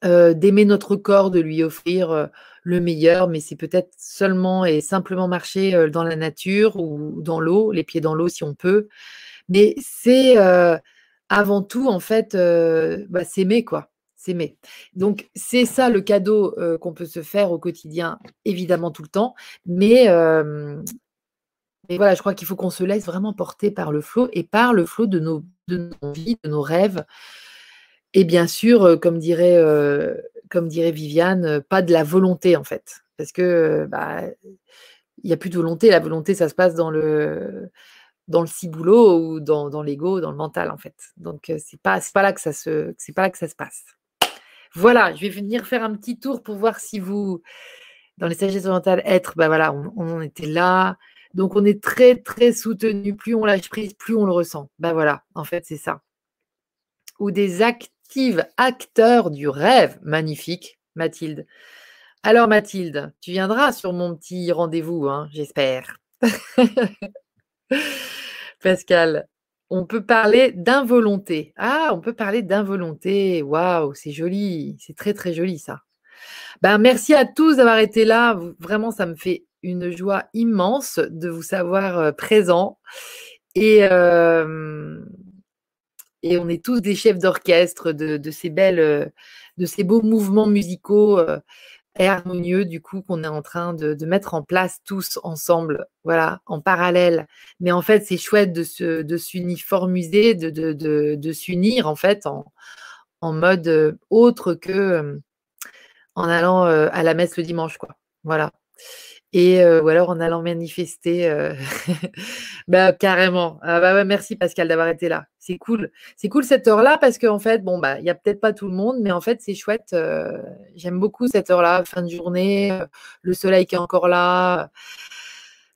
d'aimer notre corps, de lui offrir le meilleur, mais c'est peut-être seulement et simplement marcher dans la nature ou dans l'eau, les pieds dans l'eau si on peut. Mais c'est avant tout, en fait, bah, s'aimer, quoi s'aimer. Donc, c'est ça le cadeau qu'on peut se faire au quotidien, évidemment tout le temps. Mais, voilà, je crois qu'il faut qu'on se laisse vraiment porter par le flot et par le flot de nos, de nos vies, de nos rêves. Et bien sûr, comme dirait, comme dirait Viviane, pas de la volonté en fait. Parce que bah, il n'y a plus de volonté. La volonté, ça se passe dans le dans le ciboulot ou dans, dans l'ego, dans le mental en fait. Donc c'est pas pas là que ça se c'est pas là que ça se passe. Voilà, je vais venir faire un petit tour pour voir si vous, dans les sagesses orientales, être, ben voilà, on, était là. Donc on est très, très soutenu. Plus on lâche prise, plus on le ressent. Ben voilà, en fait, c'est ça. Ou des actives acteurs du rêve. Magnifique, Mathilde. Alors Mathilde, tu viendras sur mon petit rendez-vous, hein, j'espère. Pascal, on peut parler d'involonté. Ah, on peut parler d'involonté. Waouh, c'est joli. C'est très, très joli ça. Ben, merci à tous d'avoir été là. Vraiment, ça me fait une joie immense de vous savoir euh, présent. Et, euh, et on est tous des chefs d'orchestre de, ces belles, de ces beaux mouvements musicaux harmonieux du coup qu'on est en train de, mettre en place tous ensemble, voilà, en parallèle. Mais en fait, c'est chouette de se, de s'uniformiser, de, de, de, s'unir en fait en, en mode euh, autre que euh, en allant euh, à la messe le dimanche, quoi. Voilà. Et ou alors en allant manifester, bah, carrément. Ah bah merci Pascal d'avoir été là. C'est cool. C'est cool cette heure-là parce qu'en fait, bon, bah, il n'y a peut-être pas tout le monde, mais en fait, c'est chouette. J'aime beaucoup cette heure-là, fin de journée, le soleil qui est encore là.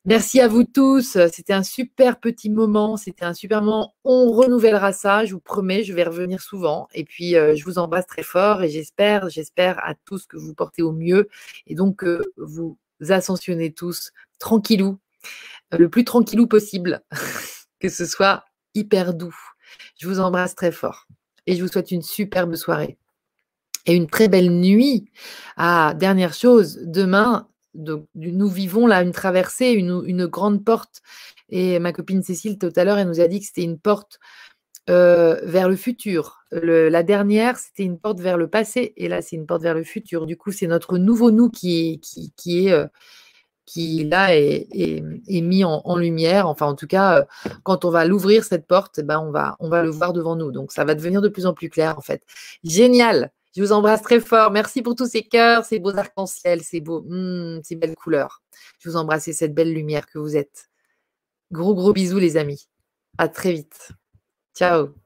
Merci à vous tous. C'était un super petit moment. C'était un super moment. On renouvellera ça. Je vous promets, je vais revenir souvent. Et puis, je vous embrasse très fort et j'espère, j'espère à tous que vous portez au mieux et donc que vous ascensionnez tous tranquillou, euh, le plus tranquillou possible, que ce soit hyper doux. Je vous embrasse très fort et je vous souhaite une superbe soirée et une très belle nuit. Ah, dernière chose, demain, nous vivons là une traversée, une, une, grande porte. Et ma copine Cécile, tout à l'heure, elle nous a dit que c'était une porte euh, vers le futur. La dernière, c'était une porte vers le passé, et là, c'est une porte vers le futur. Du coup, c'est notre nouveau nous qui, qui, qui est, euh, qui là est, est, mis en, lumière. Enfin, en tout cas, euh, quand on va l'ouvrir cette porte, eh ben, on va, on va le voir devant nous. Donc, ça va devenir de plus en plus clair, en fait. Génial. Je vous embrasse très fort. Merci pour tous ces cœurs, ces beaux arcs-en-ciel, ces beaux, hmm, ces belles couleurs. Je vous embrasse et cette belle lumière que vous êtes. Gros gros bisous les amis. À très vite. Ciao